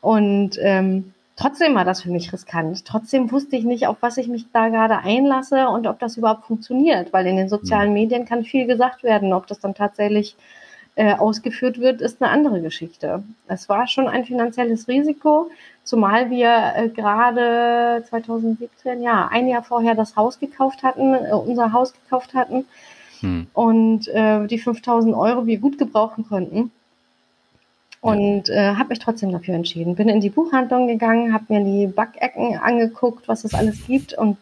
Und ähm, trotzdem war das für mich riskant. Trotzdem wusste ich nicht, auf was ich mich da gerade einlasse und ob das überhaupt funktioniert, weil in den sozialen mhm. Medien kann viel gesagt werden. Ob das dann tatsächlich äh, ausgeführt wird, ist eine andere Geschichte. Es war schon ein finanzielles Risiko, zumal wir äh, gerade 2017, ja, ein Jahr vorher das Haus gekauft hatten, äh, unser Haus gekauft hatten hm. und äh, die 5000 Euro wir gut gebrauchen konnten. Und äh, habe mich trotzdem dafür entschieden. Bin in die Buchhandlung gegangen, habe mir die Backecken angeguckt, was es alles gibt. Und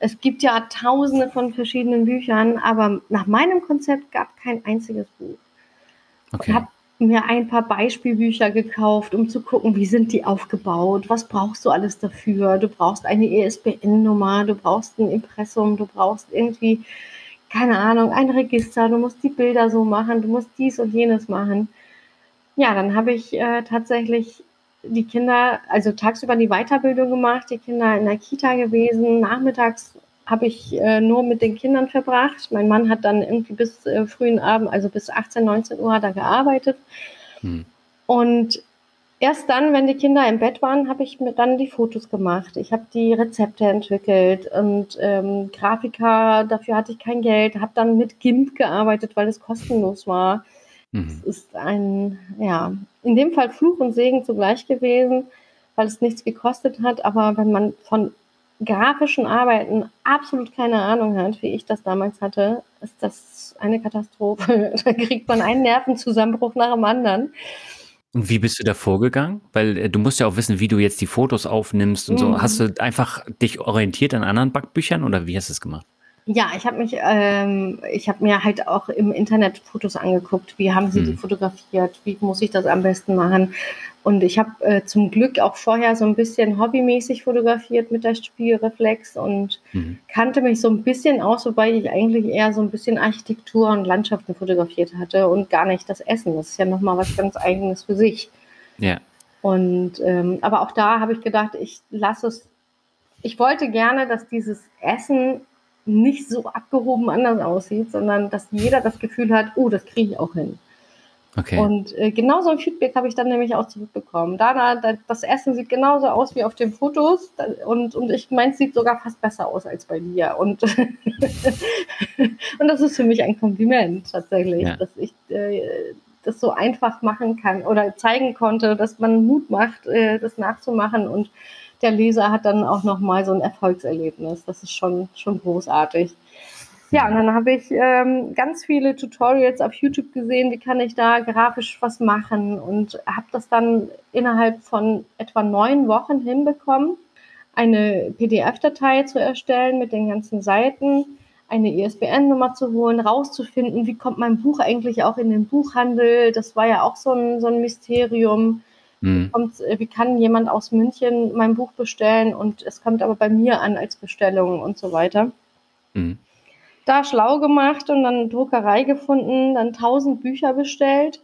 es gibt ja tausende von verschiedenen Büchern, aber nach meinem Konzept gab kein einziges Buch. Okay. habe mir ein paar Beispielbücher gekauft, um zu gucken, wie sind die aufgebaut, was brauchst du alles dafür. Du brauchst eine ESBN-Nummer, du brauchst ein Impressum, du brauchst irgendwie, keine Ahnung, ein Register, du musst die Bilder so machen, du musst dies und jenes machen. Ja, dann habe ich äh, tatsächlich die Kinder, also tagsüber die Weiterbildung gemacht, die Kinder in der Kita gewesen, nachmittags habe ich äh, nur mit den Kindern verbracht. Mein Mann hat dann irgendwie bis äh, frühen Abend, also bis 18, 19 Uhr hat er gearbeitet. Hm. Und erst dann, wenn die Kinder im Bett waren, habe ich mir dann die Fotos gemacht. Ich habe die Rezepte entwickelt und ähm, Grafiker, dafür hatte ich kein Geld, habe dann mit GIMP gearbeitet, weil es kostenlos war. Mhm. Es ist ein, ja, in dem Fall Fluch und Segen zugleich gewesen, weil es nichts gekostet hat. Aber wenn man von grafischen Arbeiten absolut keine Ahnung hat, wie ich das damals hatte, ist das eine Katastrophe. (laughs) da kriegt man einen Nervenzusammenbruch nach dem anderen. Und wie bist du da vorgegangen? Weil äh, du musst ja auch wissen, wie du jetzt die Fotos aufnimmst und mhm. so. Hast du einfach dich orientiert an anderen Backbüchern oder wie hast du es gemacht? Ja, ich habe mich, ähm, ich habe mir halt auch im Internet Fotos angeguckt. Wie haben sie mhm. die fotografiert? Wie muss ich das am besten machen? Und ich habe äh, zum Glück auch vorher so ein bisschen hobbymäßig fotografiert mit der Spielreflex und mhm. kannte mich so ein bisschen aus, wobei ich eigentlich eher so ein bisschen Architektur und Landschaften fotografiert hatte und gar nicht das Essen. Das ist ja nochmal was ganz Eigenes für sich. Ja. Und ähm, aber auch da habe ich gedacht, ich lasse es. Ich wollte gerne, dass dieses Essen nicht so abgehoben anders aussieht, sondern dass jeder das Gefühl hat, oh, das kriege ich auch hin. Okay. Und äh, genauso ein Feedback habe ich dann nämlich auch zurückbekommen. Dana, das Essen sieht genauso aus wie auf den Fotos und, und ich meins sieht sogar fast besser aus als bei dir. Und, (laughs) und das ist für mich ein Kompliment tatsächlich, ja. dass ich äh, das so einfach machen kann oder zeigen konnte, dass man Mut macht, äh, das nachzumachen und der Leser hat dann auch nochmal so ein Erfolgserlebnis. Das ist schon, schon großartig. Ja, und dann habe ich ähm, ganz viele Tutorials auf YouTube gesehen, wie kann ich da grafisch was machen und habe das dann innerhalb von etwa neun Wochen hinbekommen, eine PDF-Datei zu erstellen mit den ganzen Seiten, eine ISBN-Nummer zu holen, rauszufinden, wie kommt mein Buch eigentlich auch in den Buchhandel. Das war ja auch so ein, so ein Mysterium. Mhm. Kommt, äh, wie kann jemand aus München mein Buch bestellen und es kommt aber bei mir an als Bestellung und so weiter. Mhm. Da schlau gemacht und dann Druckerei gefunden, dann tausend Bücher bestellt.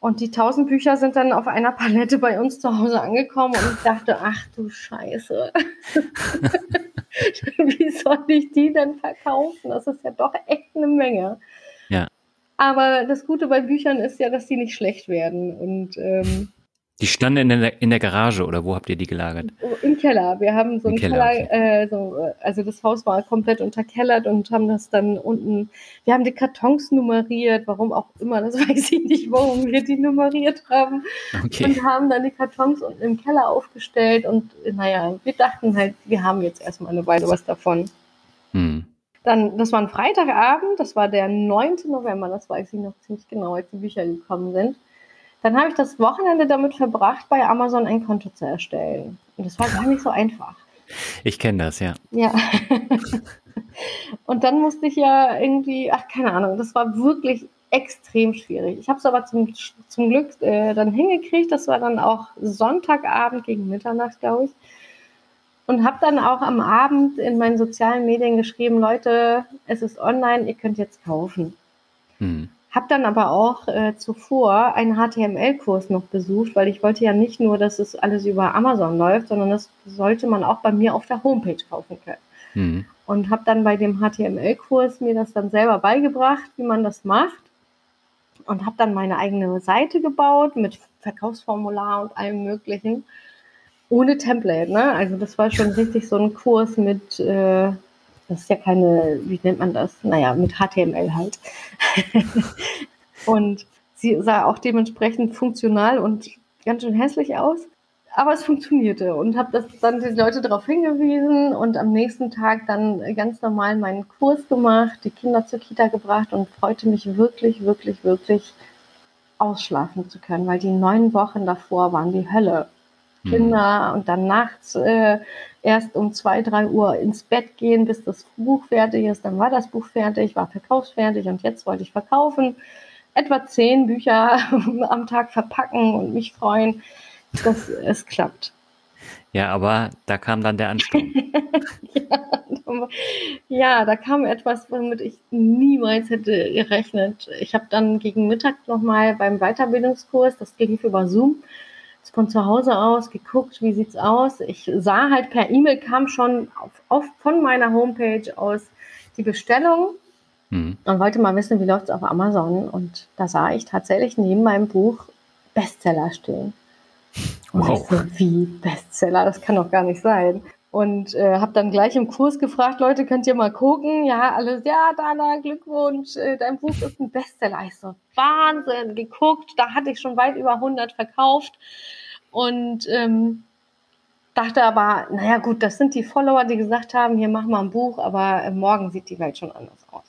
Und die tausend Bücher sind dann auf einer Palette bei uns zu Hause angekommen und ich dachte, ach du Scheiße. (laughs) (laughs) Wie soll ich die denn verkaufen? Das ist ja doch echt eine Menge. Aber das Gute bei Büchern ist ja, dass sie nicht schlecht werden. Und ähm, die standen in der, in der Garage oder wo habt ihr die gelagert? Im Keller. Wir haben so einen Keller, Keller okay. äh, so, also das Haus war komplett unterkellert und haben das dann unten, wir haben die Kartons nummeriert, warum auch immer, das (laughs) weiß ich nicht, warum wir die nummeriert haben. Okay. Und haben dann die Kartons unten im Keller aufgestellt und naja, wir dachten halt, wir haben jetzt erstmal eine Weile was davon. Hm. Dann, das war ein Freitagabend, das war der 9. November, das weiß ich noch ziemlich genau, als die Bücher gekommen sind. Dann habe ich das Wochenende damit verbracht, bei Amazon ein Konto zu erstellen. Und das war gar nicht so einfach. Ich kenne das, ja. Ja. (laughs) und dann musste ich ja irgendwie, ach, keine Ahnung, das war wirklich extrem schwierig. Ich habe es aber zum, zum Glück äh, dann hingekriegt. Das war dann auch Sonntagabend gegen Mitternacht, glaube ich und habe dann auch am Abend in meinen sozialen Medien geschrieben, Leute, es ist online, ihr könnt jetzt kaufen. Hm. Habe dann aber auch äh, zuvor einen HTML-Kurs noch besucht, weil ich wollte ja nicht nur, dass es alles über Amazon läuft, sondern das sollte man auch bei mir auf der Homepage kaufen können. Hm. Und habe dann bei dem HTML-Kurs mir das dann selber beigebracht, wie man das macht. und habe dann meine eigene Seite gebaut mit Verkaufsformular und allem Möglichen. Ohne Template, ne? Also das war schon richtig so ein Kurs mit, äh, das ist ja keine, wie nennt man das? Naja, mit HTML halt. (laughs) und sie sah auch dementsprechend funktional und ganz schön hässlich aus. Aber es funktionierte und habe das dann die Leute darauf hingewiesen und am nächsten Tag dann ganz normal meinen Kurs gemacht, die Kinder zur Kita gebracht und freute mich wirklich, wirklich, wirklich ausschlafen zu können, weil die neun Wochen davor waren die Hölle. Kinder und dann nachts äh, erst um zwei, drei Uhr ins Bett gehen, bis das Buch fertig ist. Dann war das Buch fertig, war verkaufsfertig und jetzt wollte ich verkaufen. Etwa zehn Bücher (laughs) am Tag verpacken und mich freuen, dass es klappt. Ja, aber da kam dann der Ansturm. (laughs) ja, ja, da kam etwas, womit ich niemals hätte gerechnet. Ich habe dann gegen Mittag nochmal beim Weiterbildungskurs, das ging über Zoom, von zu Hause aus geguckt, wie sieht's aus. Ich sah halt per E-Mail kam schon auf, auf, von meiner Homepage aus die Bestellung mhm. und wollte mal wissen, wie läuft's auf Amazon. Und da sah ich tatsächlich neben meinem Buch Bestseller stehen. Und wow. ich so, wie Bestseller, das kann doch gar nicht sein. Und äh, habe dann gleich im Kurs gefragt, Leute, könnt ihr mal gucken? Ja, alles, ja, Dana, Glückwunsch, äh, dein Buch ist ein Bestseller. Ich so, Wahnsinn, geguckt, da hatte ich schon weit über 100 verkauft. Und ähm, dachte aber, naja gut, das sind die Follower, die gesagt haben, hier mach mal ein Buch, aber äh, morgen sieht die Welt schon anders aus.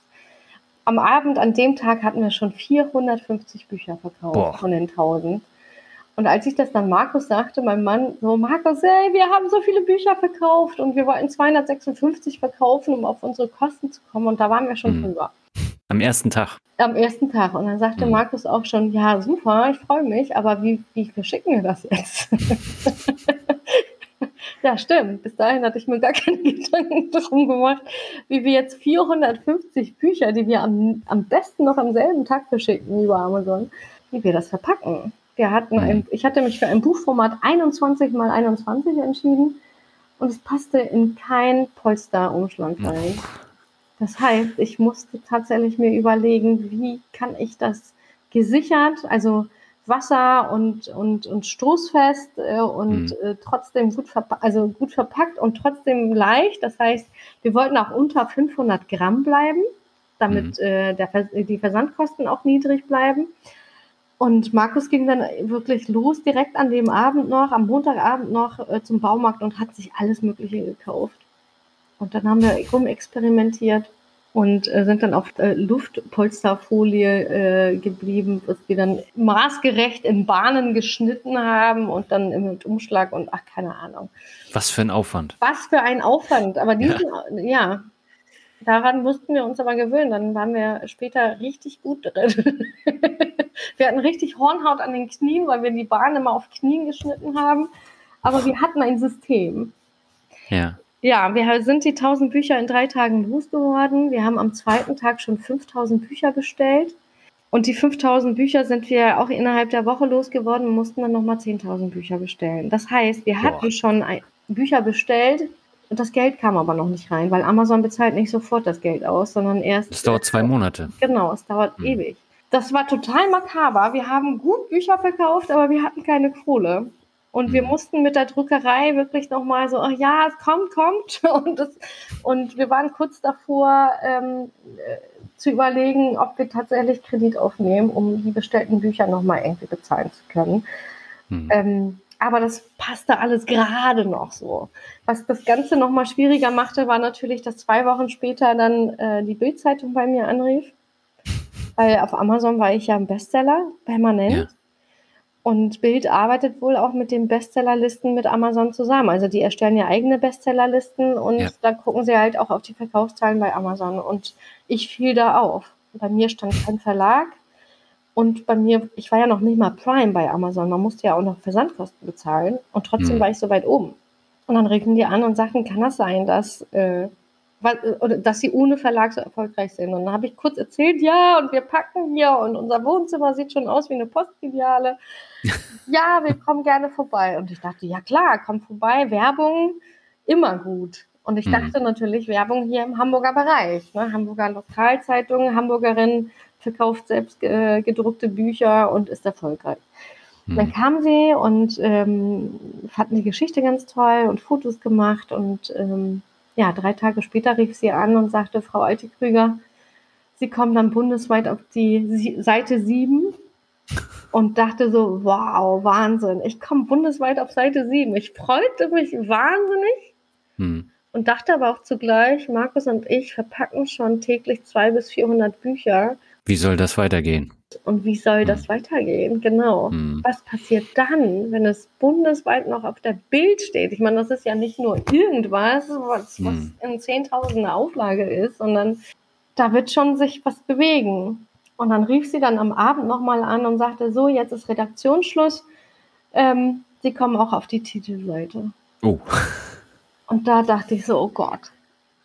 Am Abend, an dem Tag hatten wir schon 450 Bücher verkauft Boah. von den 1000. Und als ich das dann Markus sagte, mein Mann, so, Markus, ey, wir haben so viele Bücher verkauft und wir wollten 256 verkaufen, um auf unsere Kosten zu kommen. Und da waren wir schon mhm. drüber. Am ersten Tag. Am ersten Tag. Und dann sagte mhm. Markus auch schon, ja, super, ich freue mich, aber wie, wie verschicken wir das jetzt? (laughs) ja, stimmt. Bis dahin hatte ich mir gar keine (laughs) Gedanken drum gemacht, wie wir jetzt 450 Bücher, die wir am, am besten noch am selben Tag verschicken über Amazon, wie wir das verpacken. Wir hatten ein, ich hatte mich für ein Buchformat 21 mal 21 entschieden und es passte in kein Polsterumschlag rein. Das heißt, ich musste tatsächlich mir überlegen, wie kann ich das gesichert, also Wasser und, und, und stoßfest äh, und mhm. äh, trotzdem gut, verpa also gut verpackt und trotzdem leicht. Das heißt, wir wollten auch unter 500 Gramm bleiben, damit mhm. äh, der, die Versandkosten auch niedrig bleiben. Und Markus ging dann wirklich los, direkt an dem Abend noch, am Montagabend noch äh, zum Baumarkt und hat sich alles Mögliche gekauft. Und dann haben wir rumexperimentiert und äh, sind dann auf äh, Luftpolsterfolie äh, geblieben, was wir dann maßgerecht in Bahnen geschnitten haben und dann im Umschlag und ach, keine Ahnung. Was für ein Aufwand. Was für ein Aufwand. Aber diesen, ja, ja daran mussten wir uns aber gewöhnen. Dann waren wir später richtig gut drin. (laughs) wir hatten richtig Hornhaut an den Knien, weil wir die Bahn immer auf Knien geschnitten haben. Aber wir hatten ein System. Ja. Ja, wir sind die 1000 Bücher in drei Tagen losgeworden. Wir haben am zweiten Tag schon 5000 Bücher bestellt. Und die 5000 Bücher sind wir auch innerhalb der Woche losgeworden und mussten dann nochmal 10.000 Bücher bestellen. Das heißt, wir hatten Boah. schon Bücher bestellt, und das Geld kam aber noch nicht rein, weil Amazon bezahlt nicht sofort das Geld aus, sondern erst. Es dauert zwei Monate. Genau, es dauert hm. ewig. Das war total makaber. Wir haben gut Bücher verkauft, aber wir hatten keine Kohle. Und wir mussten mit der Druckerei wirklich nochmal so, ach ja, es kommt, kommt. (laughs) Und, das, und wir waren kurz davor, ähm, äh, zu überlegen, ob wir tatsächlich Kredit aufnehmen, um die bestellten Bücher nochmal irgendwie bezahlen zu können. Hm. Ähm, aber das passte alles gerade noch so. Was das Ganze noch mal schwieriger machte, war natürlich, dass zwei Wochen später dann äh, die Bildzeitung bei mir anrief. Weil auf Amazon war ich ja ein Bestseller, permanent. Ja. Und Bild arbeitet wohl auch mit den Bestsellerlisten mit Amazon zusammen. Also die erstellen ja eigene Bestsellerlisten und ja. dann gucken sie halt auch auf die Verkaufszahlen bei Amazon. Und ich fiel da auf. Bei mir stand kein Verlag, und bei mir, ich war ja noch nicht mal Prime bei Amazon. Man musste ja auch noch Versandkosten bezahlen. Und trotzdem mhm. war ich so weit oben. Und dann regen die an und sagten, kann das sein, dass, äh, oder, dass sie ohne Verlag so erfolgreich sind? Und dann habe ich kurz erzählt, ja, und wir packen hier und unser Wohnzimmer sieht schon aus wie eine Postfiliale. (laughs) ja, wir kommen gerne vorbei. Und ich dachte, ja klar, komm vorbei, Werbung, immer gut. Und ich mhm. dachte natürlich Werbung hier im Hamburger Bereich, ne? Hamburger Lokalzeitungen, Hamburgerin verkauft selbst äh, gedruckte Bücher und ist erfolgreich. Mhm. Dann kam sie und ähm, fanden die Geschichte ganz toll und Fotos gemacht und ähm, ja, drei Tage später rief sie an und sagte, Frau Altekrüger, Sie kommen dann bundesweit auf die Seite 7 und dachte so, wow, Wahnsinn. Ich komme bundesweit auf Seite 7. Ich freute mich wahnsinnig hm. und dachte aber auch zugleich, Markus und ich verpacken schon täglich 200 bis 400 Bücher. Wie soll das weitergehen? Und wie soll hm. das weitergehen? Genau. Hm. Was passiert dann, wenn es bundesweit noch auf der Bild steht? Ich meine, das ist ja nicht nur irgendwas, was, was hm. in Zehntausender Auflage ist, sondern da wird schon sich was bewegen. Und dann rief sie dann am Abend nochmal an und sagte, so, jetzt ist Redaktionsschluss. Ähm, sie kommen auch auf die Titelseite. Oh. Und da dachte ich so, oh Gott.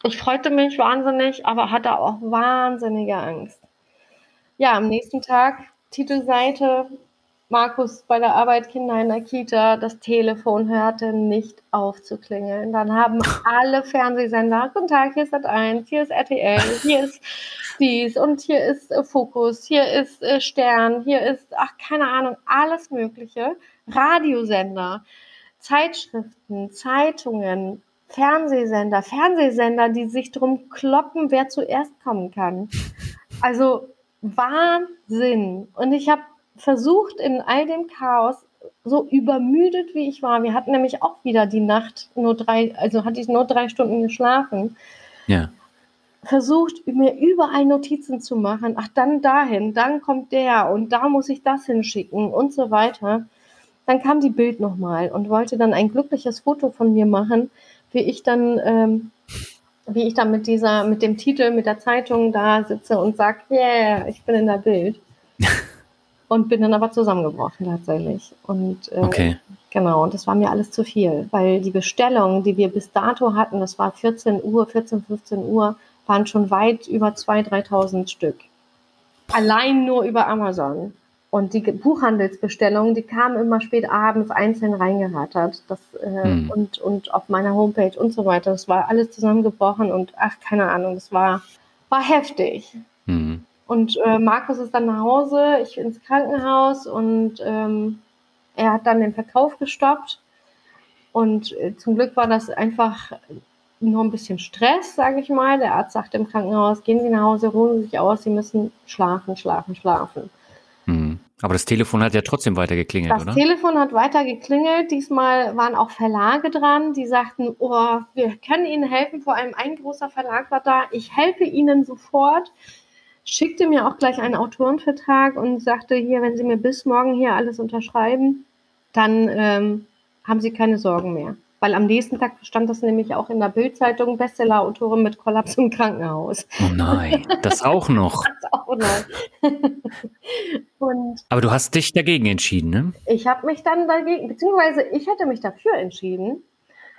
Ich freute mich wahnsinnig, aber hatte auch wahnsinnige Angst. Ja, am nächsten Tag Titelseite, Markus bei der Arbeit, Kinder in der Kita, das Telefon hörte nicht auf zu klingeln. Dann haben (laughs) alle Fernsehsender, guten Tag, hier ist Sat1, hier ist RTL, hier ist dies und hier ist äh, Fokus, hier ist äh, Stern, hier ist, ach, keine Ahnung, alles Mögliche. Radiosender, Zeitschriften, Zeitungen, Fernsehsender, Fernsehsender, die sich drum kloppen, wer zuerst kommen kann. Also Wahnsinn. Und ich habe versucht, in all dem Chaos, so übermüdet wie ich war, wir hatten nämlich auch wieder die Nacht nur drei, also hatte ich nur drei Stunden geschlafen. Ja. Versucht, mir überall Notizen zu machen. Ach, dann dahin, dann kommt der und da muss ich das hinschicken und so weiter. Dann kam die Bild nochmal und wollte dann ein glückliches Foto von mir machen, wie ich dann, ähm, wie ich dann mit dieser, mit dem Titel, mit der Zeitung da sitze und sage, yeah, ich bin in der Bild. (laughs) und bin dann aber zusammengebrochen tatsächlich. Und äh, okay. genau, und das war mir alles zu viel, weil die Bestellungen, die wir bis dato hatten, das war 14 Uhr, 14, 15 Uhr, waren schon weit über 2.000, 3.000 Stück. Allein nur über Amazon. Und die Buchhandelsbestellungen, die kamen immer spät abends einzeln reingerattert. Das, äh, hm. und, und auf meiner Homepage und so weiter. Das war alles zusammengebrochen und ach, keine Ahnung, das war, war heftig. Hm. Und äh, Markus ist dann nach Hause, ich ins Krankenhaus und ähm, er hat dann den Verkauf gestoppt. Und äh, zum Glück war das einfach nur ein bisschen Stress, sage ich mal. Der Arzt sagte im Krankenhaus, gehen Sie nach Hause, ruhen Sie sich aus, Sie müssen schlafen, schlafen, schlafen. Aber das Telefon hat ja trotzdem weiter geklingelt, das oder? Das Telefon hat weiter geklingelt. Diesmal waren auch Verlage dran, die sagten, oh, wir können Ihnen helfen. Vor allem ein großer Verlag war da. Ich helfe Ihnen sofort schickte mir auch gleich einen Autorenvertrag und sagte hier, wenn Sie mir bis morgen hier alles unterschreiben, dann ähm, haben Sie keine Sorgen mehr. Weil am nächsten Tag stand das nämlich auch in der Bildzeitung, Bestseller-Autorin mit Kollaps im Krankenhaus. Oh nein, das auch noch. (laughs) das auch noch. (laughs) und Aber du hast dich dagegen entschieden, ne? Ich habe mich dann dagegen, beziehungsweise ich hätte mich dafür entschieden,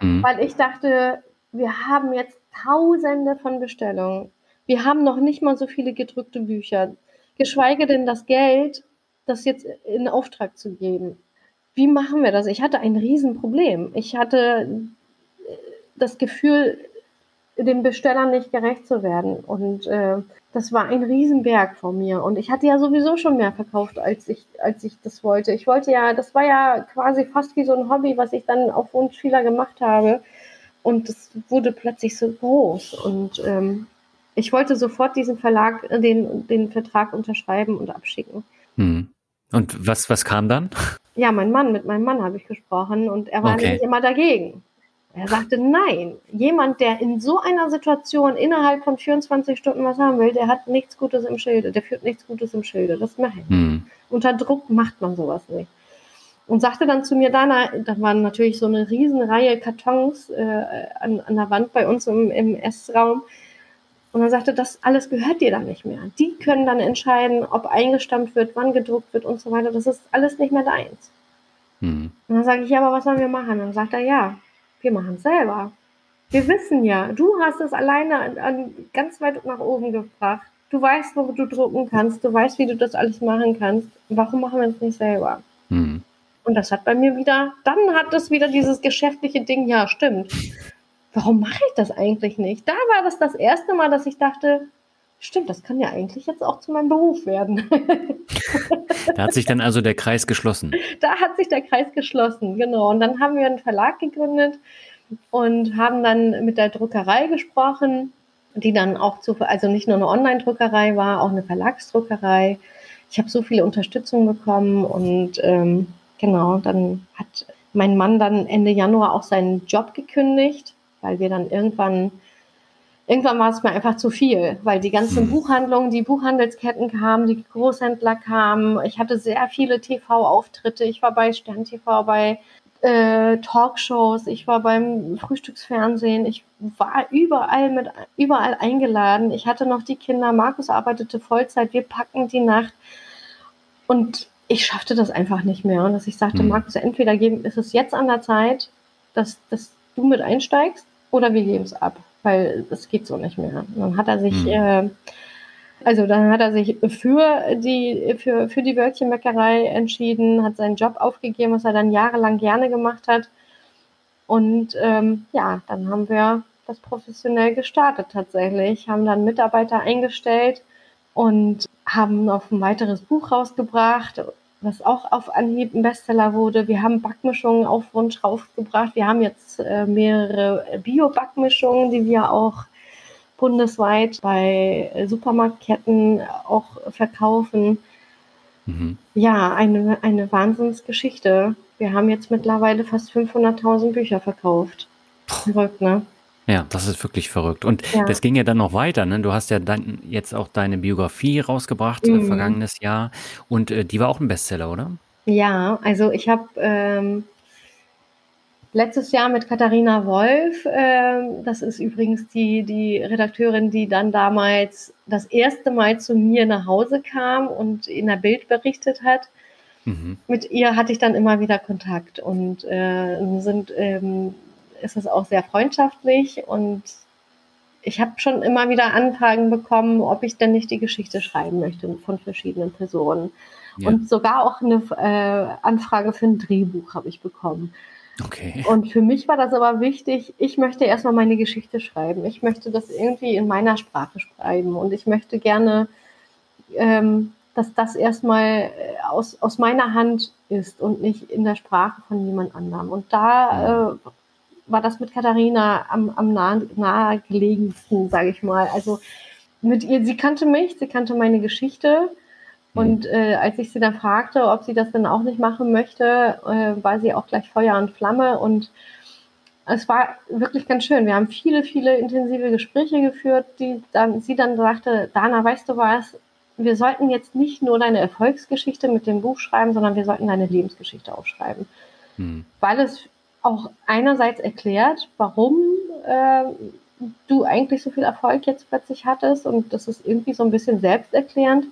mhm. weil ich dachte, wir haben jetzt tausende von Bestellungen. Wir haben noch nicht mal so viele gedrückte Bücher, geschweige denn das Geld, das jetzt in Auftrag zu geben. Wie machen wir das? Ich hatte ein Riesenproblem. Ich hatte äh, das Gefühl, den Bestellern nicht gerecht zu werden. Und äh, das war ein Riesenberg vor mir. Und ich hatte ja sowieso schon mehr verkauft, als ich, als ich das wollte. Ich wollte ja, das war ja quasi fast wie so ein Hobby, was ich dann auf Wunsch vieler gemacht habe. Und es wurde plötzlich so groß. Und ähm, ich wollte sofort diesen Verlag, äh, den, den Vertrag unterschreiben und abschicken. Hm. Und was, was kam dann? Ja, mein Mann, mit meinem Mann habe ich gesprochen und er war okay. nicht immer dagegen. Er sagte, nein, jemand, der in so einer Situation innerhalb von 24 Stunden was haben will, der hat nichts Gutes im Schilde, der führt nichts Gutes im Schilde. Das mache ich. Hm. Unter Druck macht man sowas nicht. Und sagte dann zu mir, Dana, da waren natürlich so eine Riesenreihe Kartons äh, an, an der Wand bei uns im, im Essraum. Und er sagte, das alles gehört dir dann nicht mehr. Die können dann entscheiden, ob eingestammt wird, wann gedruckt wird und so weiter. Das ist alles nicht mehr deins. Hm. Und dann sage ich, ja, aber was sollen wir machen? Und dann sagt er, ja, wir machen es selber. Wir wissen ja, du hast es alleine an, an, ganz weit nach oben gebracht. Du weißt, wo du drucken kannst. Du weißt, wie du das alles machen kannst. Warum machen wir es nicht selber? Hm. Und das hat bei mir wieder, dann hat das wieder dieses geschäftliche Ding, ja, stimmt warum mache ich das eigentlich nicht? Da war das das erste Mal, dass ich dachte, stimmt, das kann ja eigentlich jetzt auch zu meinem Beruf werden. (laughs) da hat sich dann also der Kreis geschlossen. Da hat sich der Kreis geschlossen, genau. Und dann haben wir einen Verlag gegründet und haben dann mit der Druckerei gesprochen, die dann auch zu, also nicht nur eine Online-Druckerei war, auch eine Verlagsdruckerei. Ich habe so viele Unterstützung bekommen und ähm, genau, dann hat mein Mann dann Ende Januar auch seinen Job gekündigt, weil wir dann irgendwann irgendwann war es mir einfach zu viel, weil die ganzen hm. Buchhandlungen, die Buchhandelsketten kamen, die Großhändler kamen. Ich hatte sehr viele TV-Auftritte. Ich war bei Stern TV, bei äh, Talkshows, ich war beim Frühstücksfernsehen, ich war überall mit überall eingeladen. Ich hatte noch die Kinder, Markus arbeitete Vollzeit, wir packen die Nacht und ich schaffte das einfach nicht mehr. Und dass ich sagte, mhm. Markus, entweder geben, ist es jetzt an der Zeit, dass, dass du mit einsteigst oder wir geben es ab, weil es geht so nicht mehr. Und dann hat er sich mhm. äh, also dann hat er sich für die, für, für die Wörtchenbäckerei entschieden, hat seinen Job aufgegeben, was er dann jahrelang gerne gemacht hat. Und ähm, ja, dann haben wir das professionell gestartet tatsächlich, haben dann Mitarbeiter eingestellt und haben noch ein weiteres Buch rausgebracht, was auch auf Anhieb ein Bestseller wurde. Wir haben Backmischungen auf Wunsch rausgebracht. Wir haben jetzt äh, mehrere Bio-Backmischungen, die wir auch bundesweit bei Supermarktketten auch verkaufen. Mhm. Ja, eine, eine Wahnsinnsgeschichte. Wir haben jetzt mittlerweile fast 500.000 Bücher verkauft. Verrückt, ne? Ja, das ist wirklich verrückt. Und ja. das ging ja dann noch weiter. Ne? Du hast ja dann jetzt auch deine Biografie rausgebracht, äh, mhm. äh, vergangenes Jahr. Und äh, die war auch ein Bestseller, oder? Ja, also ich habe ähm, letztes Jahr mit Katharina Wolf. Äh, das ist übrigens die, die Redakteurin, die dann damals das erste Mal zu mir nach Hause kam und in der Bild berichtet hat. Mhm. Mit ihr hatte ich dann immer wieder Kontakt und äh, sind, ähm, ist es auch sehr freundschaftlich und ich habe schon immer wieder Anfragen bekommen, ob ich denn nicht die Geschichte schreiben möchte von verschiedenen Personen. Ja. Und sogar auch eine äh, Anfrage für ein Drehbuch habe ich bekommen. Okay. Und für mich war das aber wichtig, ich möchte erstmal meine Geschichte schreiben. Ich möchte das irgendwie in meiner Sprache schreiben und ich möchte gerne, ähm, dass das erstmal äh, aus, aus meiner Hand ist und nicht in der Sprache von jemand anderem. Und da äh, war das mit Katharina am, am nah, nahegelegensten, sage ich mal. Also mit ihr, sie kannte mich, sie kannte meine Geschichte und äh, als ich sie dann fragte, ob sie das dann auch nicht machen möchte, äh, war sie auch gleich Feuer und Flamme. Und es war wirklich ganz schön. Wir haben viele, viele intensive Gespräche geführt, die dann, sie dann sagte, Dana, weißt du was, wir sollten jetzt nicht nur deine Erfolgsgeschichte mit dem Buch schreiben, sondern wir sollten deine Lebensgeschichte aufschreiben. Hm. Weil es auch einerseits erklärt, warum äh, du eigentlich so viel Erfolg jetzt plötzlich hattest und das ist irgendwie so ein bisschen selbsterklärend.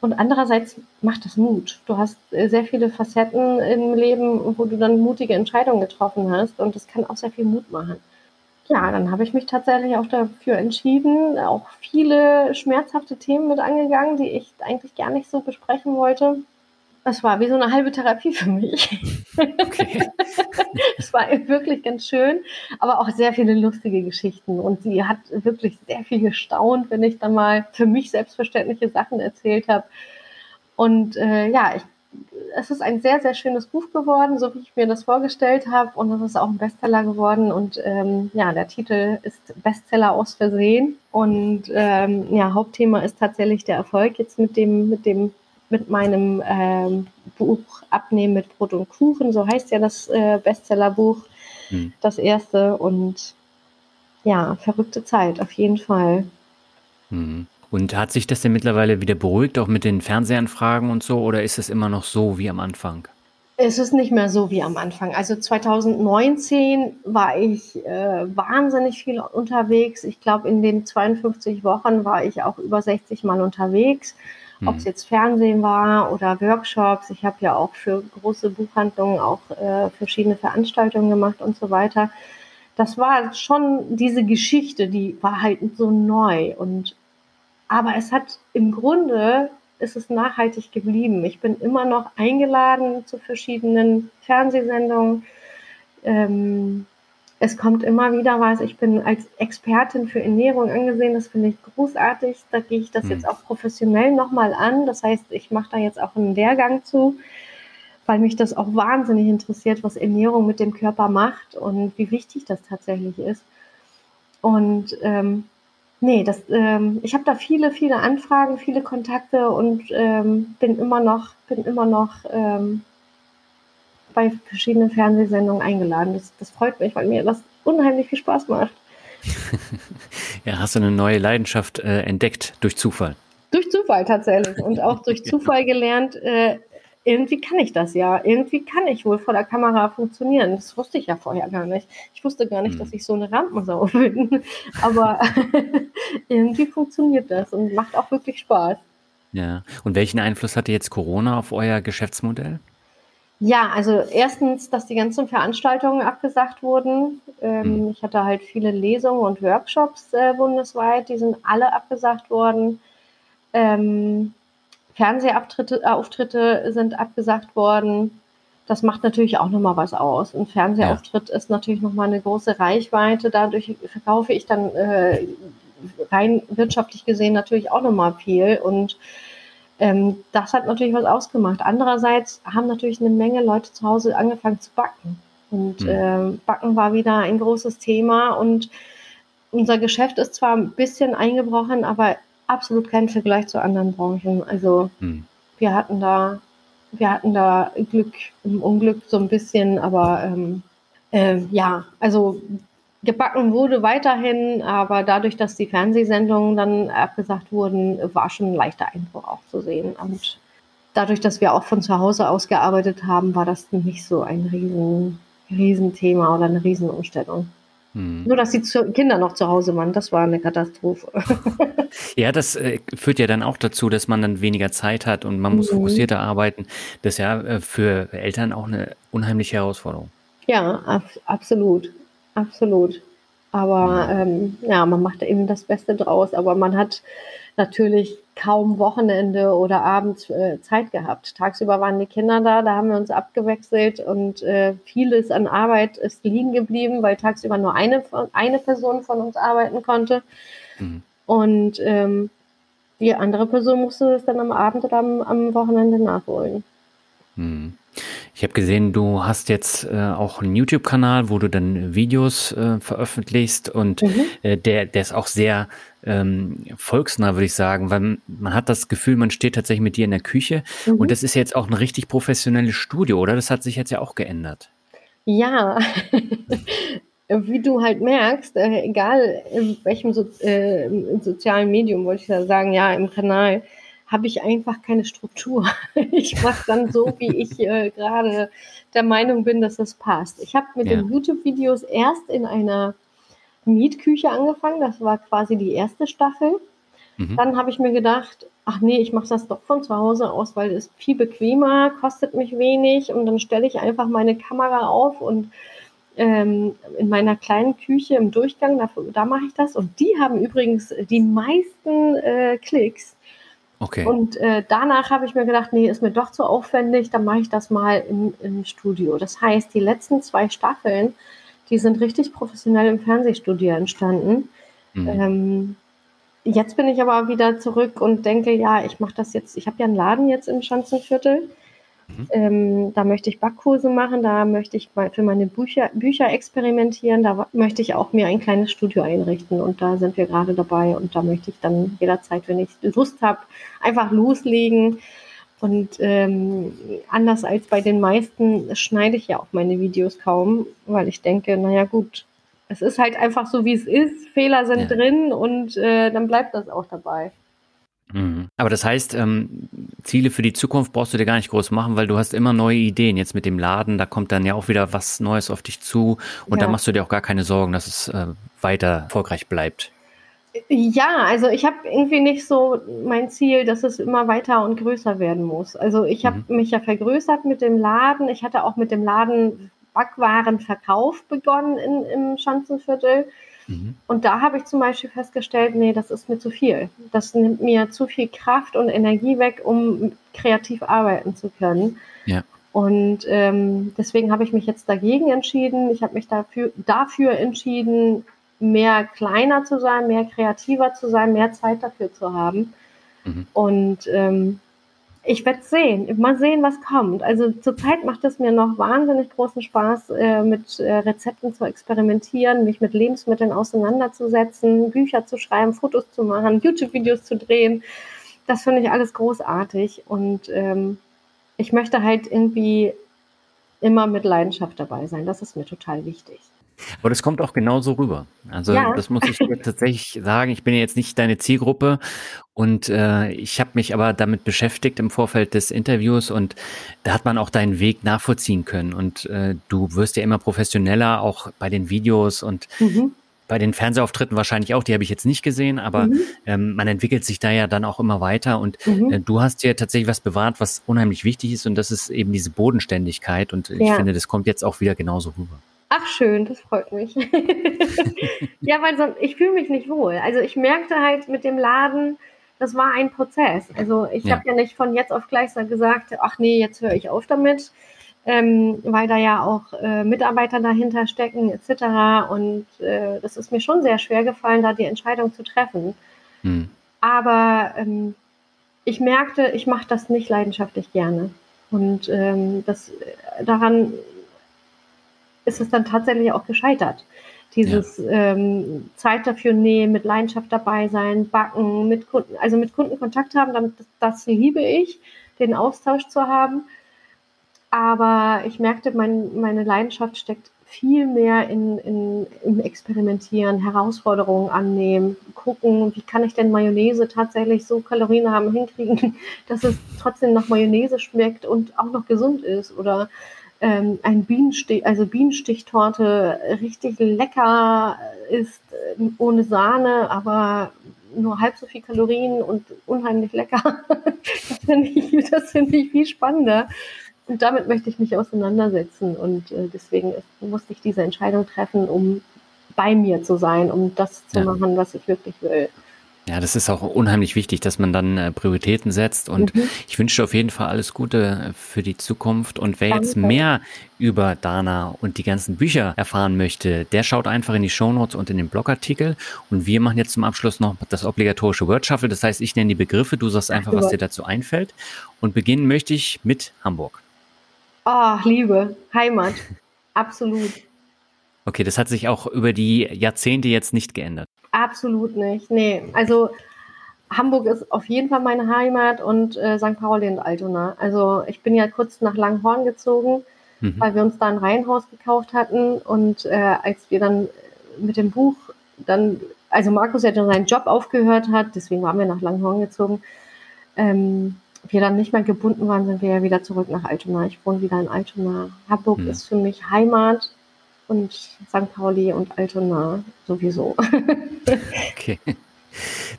Und andererseits macht das Mut. Du hast äh, sehr viele Facetten im Leben, wo du dann mutige Entscheidungen getroffen hast und das kann auch sehr viel Mut machen. Ja, dann habe ich mich tatsächlich auch dafür entschieden, auch viele schmerzhafte Themen mit angegangen, die ich eigentlich gar nicht so besprechen wollte. Das war wie so eine halbe Therapie für mich. Okay. (laughs) es war wirklich ganz schön, aber auch sehr viele lustige Geschichten. Und sie hat wirklich sehr viel gestaunt, wenn ich dann mal für mich selbstverständliche Sachen erzählt habe. Und äh, ja, ich, es ist ein sehr, sehr schönes Buch geworden, so wie ich mir das vorgestellt habe. Und es ist auch ein Bestseller geworden. Und ähm, ja, der Titel ist Bestseller aus Versehen. Und ähm, ja, Hauptthema ist tatsächlich der Erfolg jetzt mit dem, mit dem mit meinem ähm, Buch Abnehmen mit Brot und Kuchen, so heißt ja das äh, Bestsellerbuch, hm. das erste. Und ja, verrückte Zeit, auf jeden Fall. Hm. Und hat sich das denn mittlerweile wieder beruhigt, auch mit den Fernsehanfragen und so, oder ist es immer noch so wie am Anfang? Es ist nicht mehr so wie am Anfang. Also 2019 war ich äh, wahnsinnig viel unterwegs. Ich glaube, in den 52 Wochen war ich auch über 60 Mal unterwegs. Ob es hm. jetzt Fernsehen war oder Workshops. Ich habe ja auch für große Buchhandlungen auch äh, verschiedene Veranstaltungen gemacht und so weiter. Das war schon diese Geschichte, die war halt so neu und aber es hat im Grunde ist es nachhaltig geblieben. Ich bin immer noch eingeladen zu verschiedenen Fernsehsendungen. Ähm, Es kommt immer wieder was. Ich bin als Expertin für Ernährung angesehen. Das finde ich großartig. Da gehe ich das mhm. jetzt auch professionell nochmal an. Das heißt, ich mache da jetzt auch einen Lehrgang zu, weil mich das auch wahnsinnig interessiert, was Ernährung mit dem Körper macht und wie wichtig das tatsächlich ist. Und ähm, nee, das, ähm, ich habe da viele, viele Anfragen, viele Kontakte und ähm, bin immer noch, bin immer noch ähm, bei verschiedenen Fernsehsendungen eingeladen. Das, das freut mich, weil mir das unheimlich viel Spaß macht. (laughs) ja, hast du eine neue Leidenschaft äh, entdeckt durch Zufall? Durch Zufall tatsächlich und (laughs) auch durch Zufall gelernt, äh, irgendwie kann ich das ja. Irgendwie kann ich wohl vor der Kamera funktionieren. Das wusste ich ja vorher gar nicht. Ich wusste gar nicht, hm. dass ich so eine Rampensau (laughs) bin. Aber irgendwie funktioniert das und macht auch wirklich Spaß. Ja. Und welchen Einfluss hatte jetzt Corona auf euer Geschäftsmodell? Ja, also erstens, dass die ganzen Veranstaltungen abgesagt wurden. Ähm, mhm. Ich hatte halt viele Lesungen und Workshops äh, bundesweit, die sind alle abgesagt worden. Ähm, Fernsehauftritte äh, sind abgesagt worden. Das macht natürlich auch nochmal was aus. Ein Fernsehauftritt ja. ist natürlich nochmal eine große Reichweite. Dadurch verkaufe ich dann äh, rein wirtschaftlich gesehen natürlich auch nochmal viel. Und ähm, das hat natürlich was ausgemacht. Andererseits haben natürlich eine Menge Leute zu Hause angefangen zu backen. Und mhm. äh, Backen war wieder ein großes Thema. Und unser Geschäft ist zwar ein bisschen eingebrochen, aber absolut kein Vergleich zu anderen Branchen. Also hm. wir hatten da, wir hatten da Glück im Unglück so ein bisschen, aber ähm, äh, ja, also gebacken wurde weiterhin, aber dadurch, dass die Fernsehsendungen dann abgesagt wurden, war schon ein leichter Einbruch auch zu sehen. Und dadurch, dass wir auch von zu Hause aus gearbeitet haben, war das nicht so ein riesen, Riesenthema oder eine Riesenumstellung. Hm. Nur, dass die Kinder noch zu Hause waren, das war eine Katastrophe. (laughs) ja, das äh, führt ja dann auch dazu, dass man dann weniger Zeit hat und man muss mhm. fokussierter arbeiten. Das ist ja äh, für Eltern auch eine unheimliche Herausforderung. Ja, ab, absolut. Absolut. Aber ähm, ja, man macht eben das Beste draus. Aber man hat natürlich kaum Wochenende oder abends äh, Zeit gehabt. Tagsüber waren die Kinder da, da haben wir uns abgewechselt und äh, vieles an Arbeit ist liegen geblieben, weil tagsüber nur eine, eine Person von uns arbeiten konnte. Mhm. Und ähm, die andere Person musste es dann am Abend oder am, am Wochenende nachholen. Mhm. Ich habe gesehen, du hast jetzt äh, auch einen YouTube-Kanal, wo du dann Videos äh, veröffentlichst und mhm. äh, der, der ist auch sehr ähm, volksnah, würde ich sagen, weil man hat das Gefühl, man steht tatsächlich mit dir in der Küche mhm. und das ist jetzt auch ein richtig professionelles Studio, oder? Das hat sich jetzt ja auch geändert. Ja, (laughs) wie du halt merkst, äh, egal in welchem so, äh, sozialen Medium, wollte ich ja sagen, ja, im Kanal, habe ich einfach keine Struktur. (laughs) Ich mache dann so, wie ich äh, gerade der Meinung bin, dass das passt. Ich habe mit ja. den YouTube-Videos erst in einer Mietküche angefangen. Das war quasi die erste Staffel. Mhm. Dann habe ich mir gedacht, ach nee, ich mache das doch von zu Hause aus, weil es viel bequemer, kostet mich wenig und dann stelle ich einfach meine Kamera auf und ähm, in meiner kleinen Küche im Durchgang, da, da mache ich das. Und die haben übrigens die meisten äh, Klicks. Okay. Und äh, danach habe ich mir gedacht, nee, ist mir doch zu aufwendig, dann mache ich das mal im, im Studio. Das heißt, die letzten zwei Staffeln, die sind richtig professionell im Fernsehstudio entstanden. Mhm. Ähm, jetzt bin ich aber wieder zurück und denke, ja, ich mache das jetzt, ich habe ja einen Laden jetzt im Schanzenviertel Mhm. Ähm, da möchte ich Backkurse machen, da möchte ich mal für meine Bücher, Bücher experimentieren, da möchte ich auch mir ein kleines Studio einrichten und da sind wir gerade dabei und da möchte ich dann jederzeit, wenn ich Lust habe, einfach loslegen. Und ähm, anders als bei den meisten schneide ich ja auch meine Videos kaum, weil ich denke, naja gut, es ist halt einfach so, wie es ist. Fehler sind ja. drin und äh, dann bleibt das auch dabei. Mhm. Aber das heißt, ähm, Ziele für die Zukunft brauchst du dir gar nicht groß machen, weil du hast immer neue Ideen. Jetzt mit dem Laden, da kommt dann ja auch wieder was Neues auf dich zu und ja. da machst du dir auch gar keine Sorgen, dass es äh, weiter erfolgreich bleibt. Ja, also ich habe irgendwie nicht so mein Ziel, dass es immer weiter und größer werden muss. Also ich habe mhm. mich ja vergrößert mit dem Laden. Ich hatte auch mit dem Laden Backwarenverkauf begonnen in, im Schanzenviertel. Mhm. Und da habe ich zum Beispiel festgestellt, nee, das ist mir zu viel. Das nimmt mir zu viel Kraft und Energie weg, um kreativ arbeiten zu können. Ja. Und ähm, deswegen habe ich mich jetzt dagegen entschieden. Ich habe mich dafür, dafür entschieden, mehr kleiner zu sein, mehr kreativer zu sein, mehr Zeit dafür zu haben. Mhm. Und ähm, ich werde sehen, mal sehen, was kommt. Also zurzeit macht es mir noch wahnsinnig großen Spaß, äh, mit äh, Rezepten zu experimentieren, mich mit Lebensmitteln auseinanderzusetzen, Bücher zu schreiben, Fotos zu machen, YouTube-Videos zu drehen. Das finde ich alles großartig und ähm, ich möchte halt irgendwie immer mit Leidenschaft dabei sein. Das ist mir total wichtig. Aber das kommt auch genauso rüber. Also ja. das muss ich dir (laughs) tatsächlich sagen. Ich bin ja jetzt nicht deine Zielgruppe und äh, ich habe mich aber damit beschäftigt im Vorfeld des Interviews und da hat man auch deinen Weg nachvollziehen können. Und äh, du wirst ja immer professioneller, auch bei den Videos und mhm. bei den Fernsehauftritten wahrscheinlich auch. Die habe ich jetzt nicht gesehen, aber mhm. ähm, man entwickelt sich da ja dann auch immer weiter. Und mhm. äh, du hast dir tatsächlich was bewahrt, was unheimlich wichtig ist und das ist eben diese Bodenständigkeit. Und ich finde, das kommt jetzt auch wieder genauso rüber. Ach schön, das freut mich. (laughs) ja, weil sonst, ich fühle mich nicht wohl. Also ich merkte halt mit dem Laden, das war ein Prozess. Also ich ja. habe ja nicht von jetzt auf gleich gesagt, ach nee, jetzt höre ich auf damit, ähm, weil da ja auch äh, Mitarbeiter dahinter stecken etc. Und äh, das ist mir schon sehr schwer gefallen, da die Entscheidung zu treffen. Hm. Aber ähm, ich merkte, ich mache das nicht leidenschaftlich gerne. Und ähm, das daran ist es dann tatsächlich auch gescheitert. Dieses ja. ähm, Zeit dafür nehmen, mit Leidenschaft dabei sein, backen, mit Kunden, also mit Kunden Kontakt haben, damit, das liebe ich, den Austausch zu haben. Aber ich merkte, mein, meine Leidenschaft steckt viel mehr in, in, im Experimentieren, Herausforderungen annehmen, gucken, wie kann ich denn Mayonnaise tatsächlich so kalorienarm hinkriegen, (laughs) dass es trotzdem nach Mayonnaise schmeckt und auch noch gesund ist. Oder ähm, ein Bienenstich, also Bienenstichtorte richtig lecker ist, äh, ohne Sahne, aber nur halb so viel Kalorien und unheimlich lecker. (laughs) das finde ich, das finde ich viel spannender. Und damit möchte ich mich auseinandersetzen. Und äh, deswegen ist, musste ich diese Entscheidung treffen, um bei mir zu sein, um das zu ja. machen, was ich wirklich will. Ja, das ist auch unheimlich wichtig, dass man dann äh, Prioritäten setzt. Und mhm. ich wünsche dir auf jeden Fall alles Gute für die Zukunft. Und wer Danke. jetzt mehr über Dana und die ganzen Bücher erfahren möchte, der schaut einfach in die Shownotes und in den Blogartikel. Und wir machen jetzt zum Abschluss noch das obligatorische Word Shuffle. Das heißt, ich nenne die Begriffe, du sagst einfach, was dir dazu einfällt. Und beginnen möchte ich mit Hamburg. Oh, Liebe, Heimat. Absolut. Okay, das hat sich auch über die Jahrzehnte jetzt nicht geändert. Absolut nicht. Nee, also Hamburg ist auf jeden Fall meine Heimat und äh, St. Pauli und Altona. Also ich bin ja kurz nach Langhorn gezogen, mhm. weil wir uns da ein Reihenhaus gekauft hatten und äh, als wir dann mit dem Buch dann, also Markus ja dann seinen Job aufgehört hat, deswegen waren wir nach Langhorn gezogen, ähm, wir dann nicht mehr gebunden waren, sind wir ja wieder zurück nach Altona. Ich wohne wieder in Altona. Hamburg mhm. ist für mich Heimat und St. Pauli und Altona sowieso. (laughs) okay.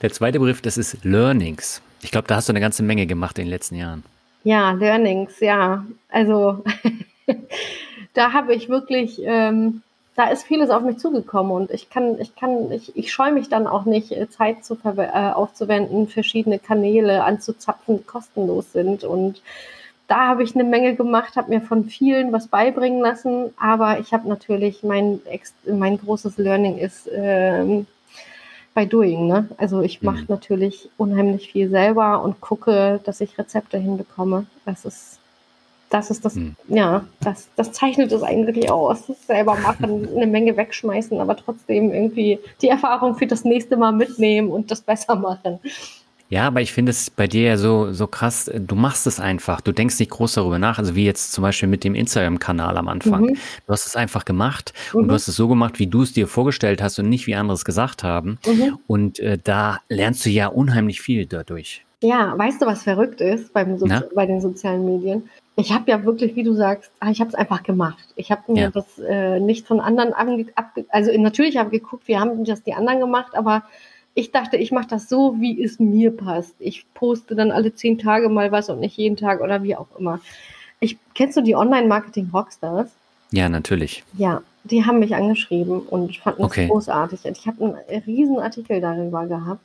Der zweite Begriff, das ist Learnings. Ich glaube, da hast du eine ganze Menge gemacht in den letzten Jahren. Ja, Learnings, ja. Also (laughs) da habe ich wirklich, ähm, da ist vieles auf mich zugekommen und ich kann, ich kann, ich, ich scheue mich dann auch nicht, äh, Zeit zu äh, aufzuwenden, verschiedene Kanäle anzuzapfen, die kostenlos sind und da habe ich eine Menge gemacht, habe mir von vielen was beibringen lassen, aber ich habe natürlich mein, mein großes Learning ist ähm, bei Doing. Ne? Also ich mache mhm. natürlich unheimlich viel selber und gucke, dass ich Rezepte hinbekomme. Das ist das ist das, mhm. ja, das, das zeichnet es eigentlich aus. Das selber machen, (laughs) eine Menge wegschmeißen, aber trotzdem irgendwie die Erfahrung für das nächste Mal mitnehmen und das besser machen. Ja, aber ich finde es bei dir ja so, so krass, du machst es einfach, du denkst nicht groß darüber nach, also wie jetzt zum Beispiel mit dem Instagram-Kanal am Anfang. Mhm. Du hast es einfach gemacht mhm. und du hast es so gemacht, wie du es dir vorgestellt hast und nicht wie andere es gesagt haben. Mhm. Und äh, da lernst du ja unheimlich viel dadurch. Ja, weißt du, was verrückt ist beim so bei den sozialen Medien? Ich habe ja wirklich, wie du sagst, ah, ich habe es einfach gemacht. Ich habe mir ja. das äh, nicht von anderen abge, abge also natürlich habe ich geguckt, wie haben das die anderen gemacht, aber ich dachte, ich mache das so, wie es mir passt. Ich poste dann alle zehn Tage mal was und nicht jeden Tag oder wie auch immer. Ich, kennst du die Online-Marketing-Rockstars? Ja, natürlich. Ja, die haben mich angeschrieben und fanden okay. das großartig. Ich habe einen riesen Artikel darüber gehabt.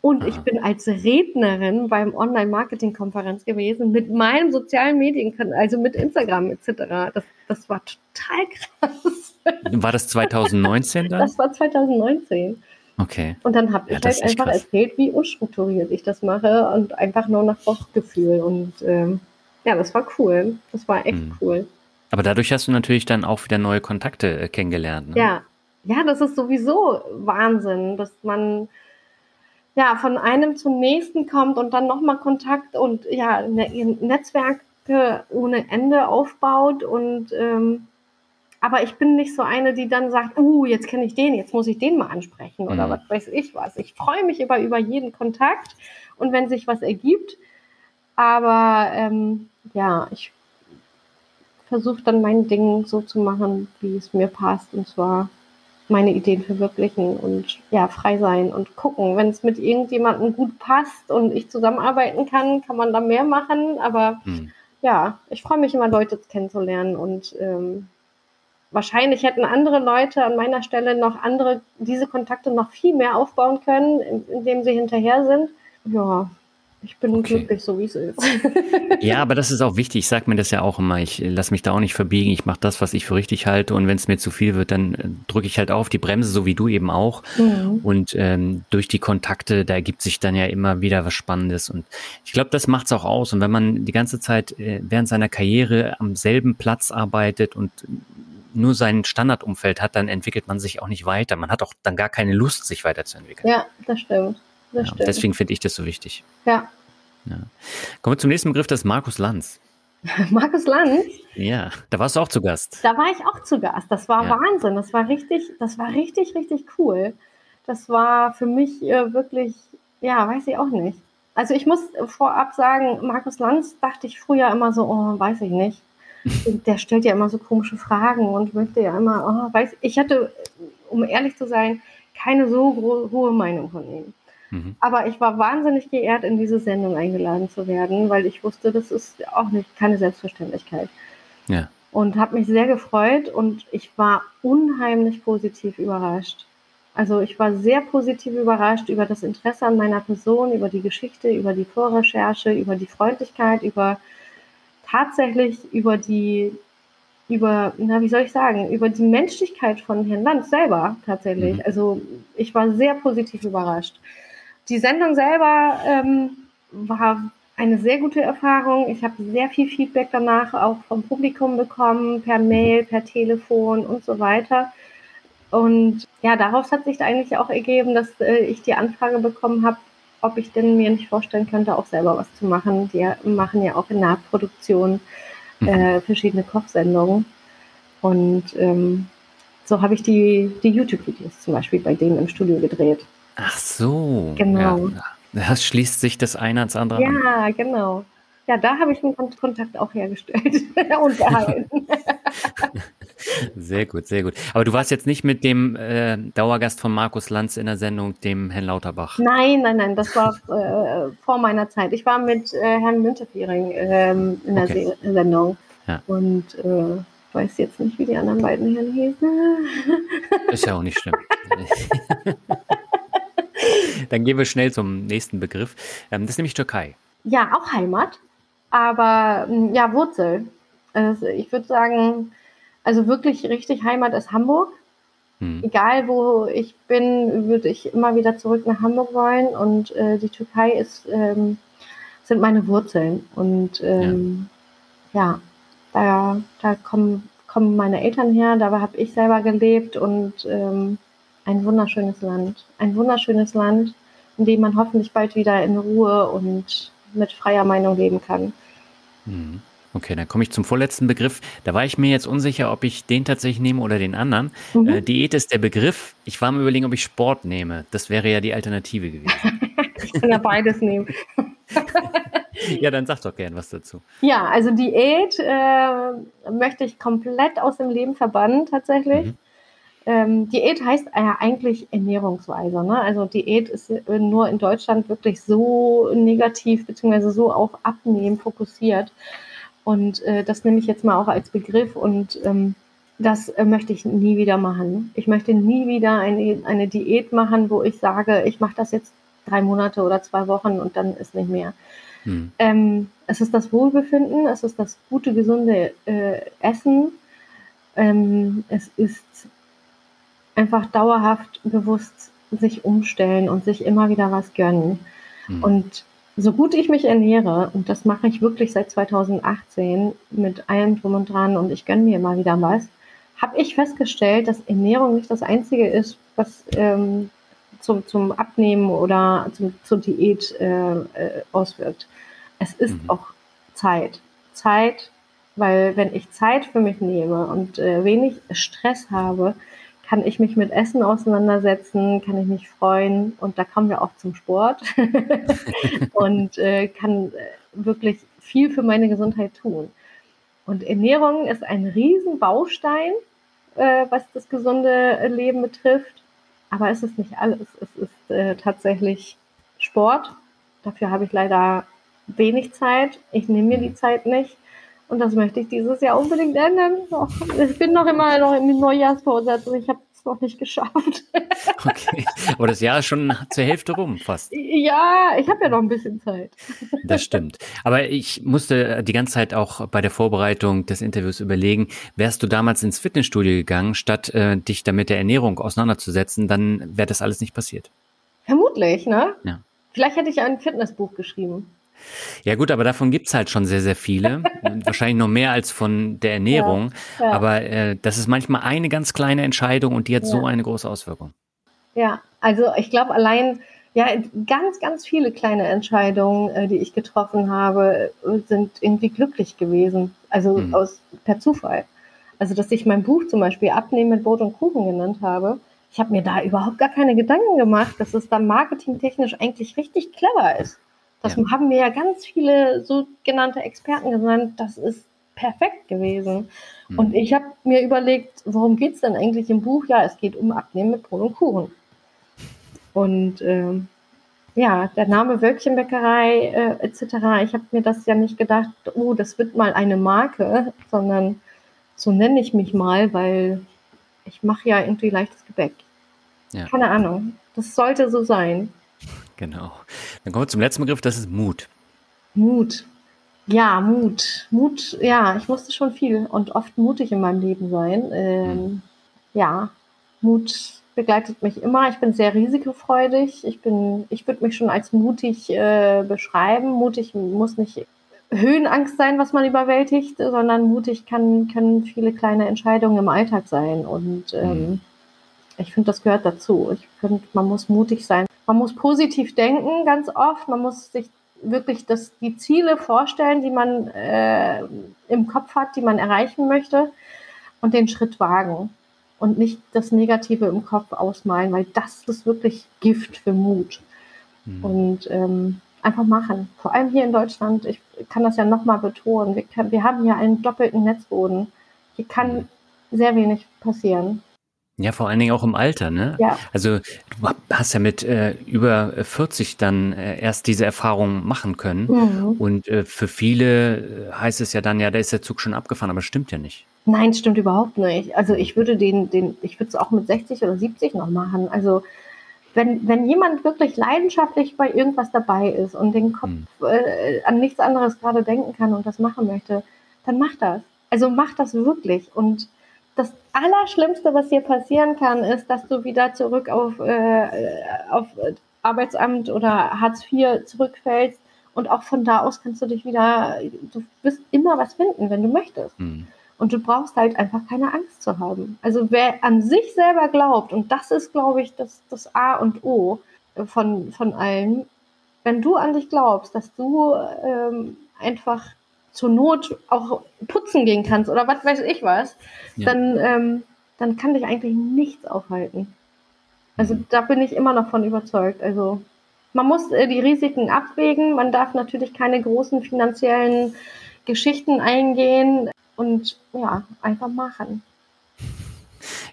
Und Aha. ich bin als Rednerin beim Online-Marketing-Konferenz gewesen mit meinem sozialen Medien, also mit Instagram etc. Das, das war total krass. War das 2019 dann? Das war 2019. Okay. Und dann habe ja, ich halt einfach krass. erzählt, wie unstrukturiert ich das mache und einfach nur nach Bauchgefühl. Und ähm, ja, das war cool. Das war echt mhm. cool. Aber dadurch hast du natürlich dann auch wieder neue Kontakte äh, kennengelernt. Ne? Ja. Ja, das ist sowieso Wahnsinn, dass man ja, von einem zum nächsten kommt und dann nochmal Kontakt und ja, ne, Netzwerke ohne Ende aufbaut und ähm, aber ich bin nicht so eine, die dann sagt, uh, jetzt kenne ich den, jetzt muss ich den mal ansprechen oder mhm. was weiß ich was. Ich freue mich über, über jeden Kontakt und wenn sich was ergibt. Aber ähm, ja, ich versuche dann mein Ding so zu machen, wie es mir passt. Und zwar meine Ideen verwirklichen und ja, frei sein und gucken. Wenn es mit irgendjemandem gut passt und ich zusammenarbeiten kann, kann man da mehr machen. Aber hm. ja, ich freue mich immer, Leute kennenzulernen und ähm, wahrscheinlich hätten andere Leute an meiner Stelle noch andere, diese Kontakte noch viel mehr aufbauen können, indem sie hinterher sind. Ja, ich bin okay. glücklich, so wie es ist. (laughs) ja, aber das ist auch wichtig. Ich sage mir das ja auch immer. Ich lasse mich da auch nicht verbiegen. Ich mache das, was ich für richtig halte. Und wenn es mir zu viel wird, dann äh, drücke ich halt auf die Bremse, so wie du eben auch. Mhm. Und ähm, durch die Kontakte, da ergibt sich dann ja immer wieder was Spannendes. Und ich glaube, das macht's auch aus. Und wenn man die ganze Zeit äh, während seiner Karriere am selben Platz arbeitet und nur sein Standardumfeld hat, dann entwickelt man sich auch nicht weiter. Man hat auch dann gar keine Lust, sich weiterzuentwickeln. Ja, das stimmt ja, deswegen finde ich das so wichtig. Ja. ja. Kommen wir zum nächsten Begriff, das ist Markus Lanz. (laughs) Markus Lanz? Ja, da warst du auch zu Gast. Da war ich auch zu Gast. Das war ja. Wahnsinn. Das war richtig, das war richtig, richtig cool. Das war für mich äh, wirklich, ja, weiß ich auch nicht. Also ich muss vorab sagen, Markus Lanz dachte ich früher immer so, oh, weiß ich nicht. Der stellt ja immer so komische Fragen und möchte ja immer, oh, weiß ich hatte, um ehrlich zu sein, keine so hohe Meinung von ihm. Mhm. Aber ich war wahnsinnig geehrt, in diese Sendung eingeladen zu werden, weil ich wusste, das ist auch nicht keine Selbstverständlichkeit. Ja. Und habe mich sehr gefreut und ich war unheimlich positiv überrascht. Also ich war sehr positiv überrascht über das Interesse an meiner Person, über die Geschichte, über die Vorrecherche, über die Freundlichkeit, über tatsächlich über die, über, na, wie soll ich sagen, über die Menschlichkeit von Herrn Lanz selber tatsächlich. Mhm. Also ich war sehr positiv überrascht. Die Sendung selber ähm, war eine sehr gute Erfahrung. Ich habe sehr viel Feedback danach auch vom Publikum bekommen, per Mail, per Telefon und so weiter. Und ja, daraus hat sich eigentlich auch ergeben, dass äh, ich die Anfrage bekommen habe, ob ich denn mir nicht vorstellen könnte, auch selber was zu machen. Die machen ja auch in Nahproduktion mhm. äh, verschiedene Kochsendungen. Und ähm, so habe ich die, die YouTube-Videos zum Beispiel bei denen im Studio gedreht. Ach so. Genau. Ja, das schließt sich das eine ans andere ja, an. Ja, genau. Ja, da habe ich einen Kontakt auch hergestellt (laughs) und erhalten. (laughs) sehr gut, sehr gut. Aber du warst jetzt nicht mit dem äh, Dauergast von Markus Lanz in der Sendung, dem Herrn Lauterbach. Nein, nein, nein, das war äh, vor meiner Zeit. Ich war mit äh, Herrn Münterfering ähm, in der okay. Sendung. Ja. Und äh, weiß jetzt nicht, wie die anderen beiden Herren hießen. (laughs) Ist ja auch nicht schlimm. (laughs) Dann gehen wir schnell zum nächsten Begriff. Ähm, das ist nämlich Türkei. Ja, auch Heimat, aber hm, ja, Wurzel. Also ich würde sagen, also wirklich richtig Heimat ist Hamburg. Hm. Egal wo ich bin, würde ich immer wieder zurück nach Hamburg wollen und äh, die Türkei ist, ähm, sind meine Wurzeln. Und ähm, ja. ja, da, da kommen, kommen meine Eltern her, da habe ich selber gelebt und ähm, ein wunderschönes Land. Ein wunderschönes Land, in dem man hoffentlich bald wieder in Ruhe und mit freier Meinung leben kann. Mhm. Okay, dann komme ich zum vorletzten Begriff. Da war ich mir jetzt unsicher, ob ich den tatsächlich nehme oder den anderen. Mhm. Äh, Diät ist der Begriff. Ich war mir überlegen, ob ich Sport nehme. Das wäre ja die Alternative gewesen. (laughs) ich kann ja beides nehmen. (laughs) ja, dann sag doch gern was dazu. Ja, also Diät äh, möchte ich komplett aus dem Leben verbannen tatsächlich. Mhm. Ähm, Diät heißt ja eigentlich Ernährungsweise. Ne? Also Diät ist nur in Deutschland wirklich so negativ beziehungsweise so auf Abnehmen fokussiert. Und äh, das nehme ich jetzt mal auch als Begriff und ähm, das äh, möchte ich nie wieder machen. Ich möchte nie wieder eine, eine Diät machen, wo ich sage, ich mache das jetzt drei Monate oder zwei Wochen und dann ist nicht mehr. Hm. Ähm, es ist das Wohlbefinden, es ist das gute, gesunde äh, Essen, ähm, es ist einfach dauerhaft bewusst sich umstellen und sich immer wieder was gönnen. Mhm. Und so gut ich mich ernähre, und das mache ich wirklich seit 2018 mit allem drum und dran und ich gönne mir immer wieder was, habe ich festgestellt, dass Ernährung nicht das Einzige ist, was ähm, zum, zum Abnehmen oder zum, zur Diät äh, äh, auswirkt. Es ist mhm. auch Zeit. Zeit, weil wenn ich Zeit für mich nehme und äh, wenig Stress habe, kann ich mich mit Essen auseinandersetzen, kann ich mich freuen und da kommen wir auch zum Sport (laughs) und äh, kann äh, wirklich viel für meine Gesundheit tun. Und Ernährung ist ein Riesenbaustein, äh, was das gesunde Leben betrifft, aber es ist nicht alles. Es ist äh, tatsächlich Sport. Dafür habe ich leider wenig Zeit. Ich nehme mir die Zeit nicht. Und das möchte ich dieses Jahr unbedingt ändern. Ich bin noch immer noch im Neujahrsvorsatz und ich habe es noch nicht geschafft. (laughs) Okay, aber das Jahr ist schon zur Hälfte rum fast. Ja, ich habe ja noch ein bisschen Zeit. (laughs) Das stimmt. Aber ich musste die ganze Zeit auch bei der Vorbereitung des Interviews überlegen, wärst du damals ins Fitnessstudio gegangen, statt äh, dich damit der Ernährung auseinanderzusetzen, dann wäre das alles nicht passiert. Vermutlich, ne? Ja. Vielleicht hätte ich ein Fitnessbuch geschrieben. Ja gut, aber davon gibt's halt schon sehr, sehr viele. (laughs) Wahrscheinlich noch mehr als von der Ernährung. Ja, ja. Aber äh, das ist manchmal eine ganz kleine Entscheidung und die hat ja. so eine große Auswirkung. Ja, also ich glaube allein, ja, ganz, ganz viele kleine Entscheidungen, äh, die ich getroffen habe, sind irgendwie glücklich gewesen. Also mhm. aus per Zufall. Also dass ich mein Buch zum Beispiel Abnehmen mit Brot und Kuchen genannt habe. Ich habe mir da überhaupt gar keine Gedanken gemacht, dass es dann marketingtechnisch eigentlich richtig clever ist. Das ja. haben mir ja ganz viele sogenannte Experten gesagt, das ist perfekt gewesen. Mhm. Und ich habe mir überlegt, worum geht es denn eigentlich im Buch? Ja, es geht um Abnehmen mit Brot und Kuchen. Und ähm, ja, der Name Wölkchenbäckerei äh, etc., ich habe mir das ja nicht gedacht, oh, das wird mal eine Marke, sondern so nenne ich mich mal, weil ich mache ja irgendwie leichtes Gebäck. Ja. Keine Ahnung. Das sollte so sein. Genau. Dann kommen wir zum letzten Begriff, das ist Mut. Mut. Ja, Mut. Mut, ja, ich musste schon viel und oft mutig in meinem Leben sein. Ähm, mhm. Ja, Mut begleitet mich immer. Ich bin sehr risikofreudig. Ich bin, ich würde mich schon als mutig äh, beschreiben. Mutig muss nicht Höhenangst sein, was man überwältigt, sondern mutig kann, können viele kleine Entscheidungen im Alltag sein. Und ähm, mhm. ich finde, das gehört dazu. Ich finde, man muss mutig sein man muss positiv denken ganz oft. Man muss sich wirklich das, die Ziele vorstellen, die man äh, im Kopf hat, die man erreichen möchte und den Schritt wagen und nicht das Negative im Kopf ausmalen, weil das ist wirklich Gift für Mut. Mhm. Und ähm, einfach machen. Vor allem hier in Deutschland, ich kann das ja nochmal betonen, wir, kann, wir haben hier einen doppelten Netzboden. Hier kann sehr wenig passieren. Ja, vor allen Dingen auch im Alter, ne? Ja. Also du hast ja mit äh, über 40 dann äh, erst diese Erfahrung machen können. Mhm. Und äh, für viele äh, heißt es ja dann, ja, da ist der Zug schon abgefahren, aber stimmt ja nicht. Nein, stimmt überhaupt nicht. Also ich würde den, den, ich würde es auch mit 60 oder 70 noch machen. Also wenn, wenn jemand wirklich leidenschaftlich bei irgendwas dabei ist und den Kopf mhm. äh, an nichts anderes gerade denken kann und das machen möchte, dann mach das. Also mach das wirklich und das Allerschlimmste, was dir passieren kann, ist, dass du wieder zurück auf, äh, auf Arbeitsamt oder Hartz IV zurückfällst. Und auch von da aus kannst du dich wieder, du wirst immer was finden, wenn du möchtest. Mhm. Und du brauchst halt einfach keine Angst zu haben. Also wer an sich selber glaubt, und das ist, glaube ich, das, das A und O von, von allen, wenn du an dich glaubst, dass du ähm, einfach zur Not auch putzen gehen kannst oder was weiß ich was, ja. dann, ähm, dann kann dich eigentlich nichts aufhalten. Also mhm. da bin ich immer noch von überzeugt. Also man muss äh, die Risiken abwägen, man darf natürlich keine großen finanziellen Geschichten eingehen und ja, einfach machen.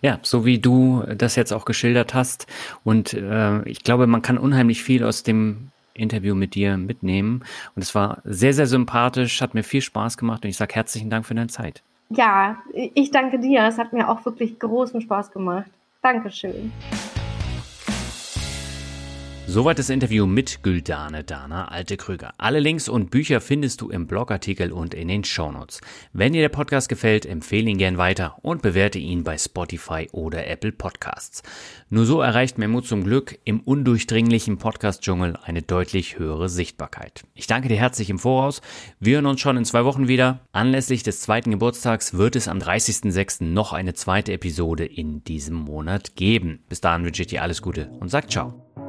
Ja, so wie du das jetzt auch geschildert hast. Und äh, ich glaube, man kann unheimlich viel aus dem Interview mit dir mitnehmen. Und es war sehr, sehr sympathisch, hat mir viel Spaß gemacht und ich sage herzlichen Dank für deine Zeit. Ja, ich danke dir. Es hat mir auch wirklich großen Spaß gemacht. Dankeschön. Soweit das Interview mit Güldane Dana Alte Krüger. Alle Links und Bücher findest du im Blogartikel und in den Shownotes. Wenn dir der Podcast gefällt, empfehle ihn gern weiter und bewerte ihn bei Spotify oder Apple Podcasts. Nur so erreicht Mut zum Glück im undurchdringlichen Podcast-Dschungel eine deutlich höhere Sichtbarkeit. Ich danke dir herzlich im Voraus. Wir hören uns schon in zwei Wochen wieder. Anlässlich des zweiten Geburtstags wird es am 30.06. noch eine zweite Episode in diesem Monat geben. Bis dahin wünsche ich dir alles Gute und sag ciao.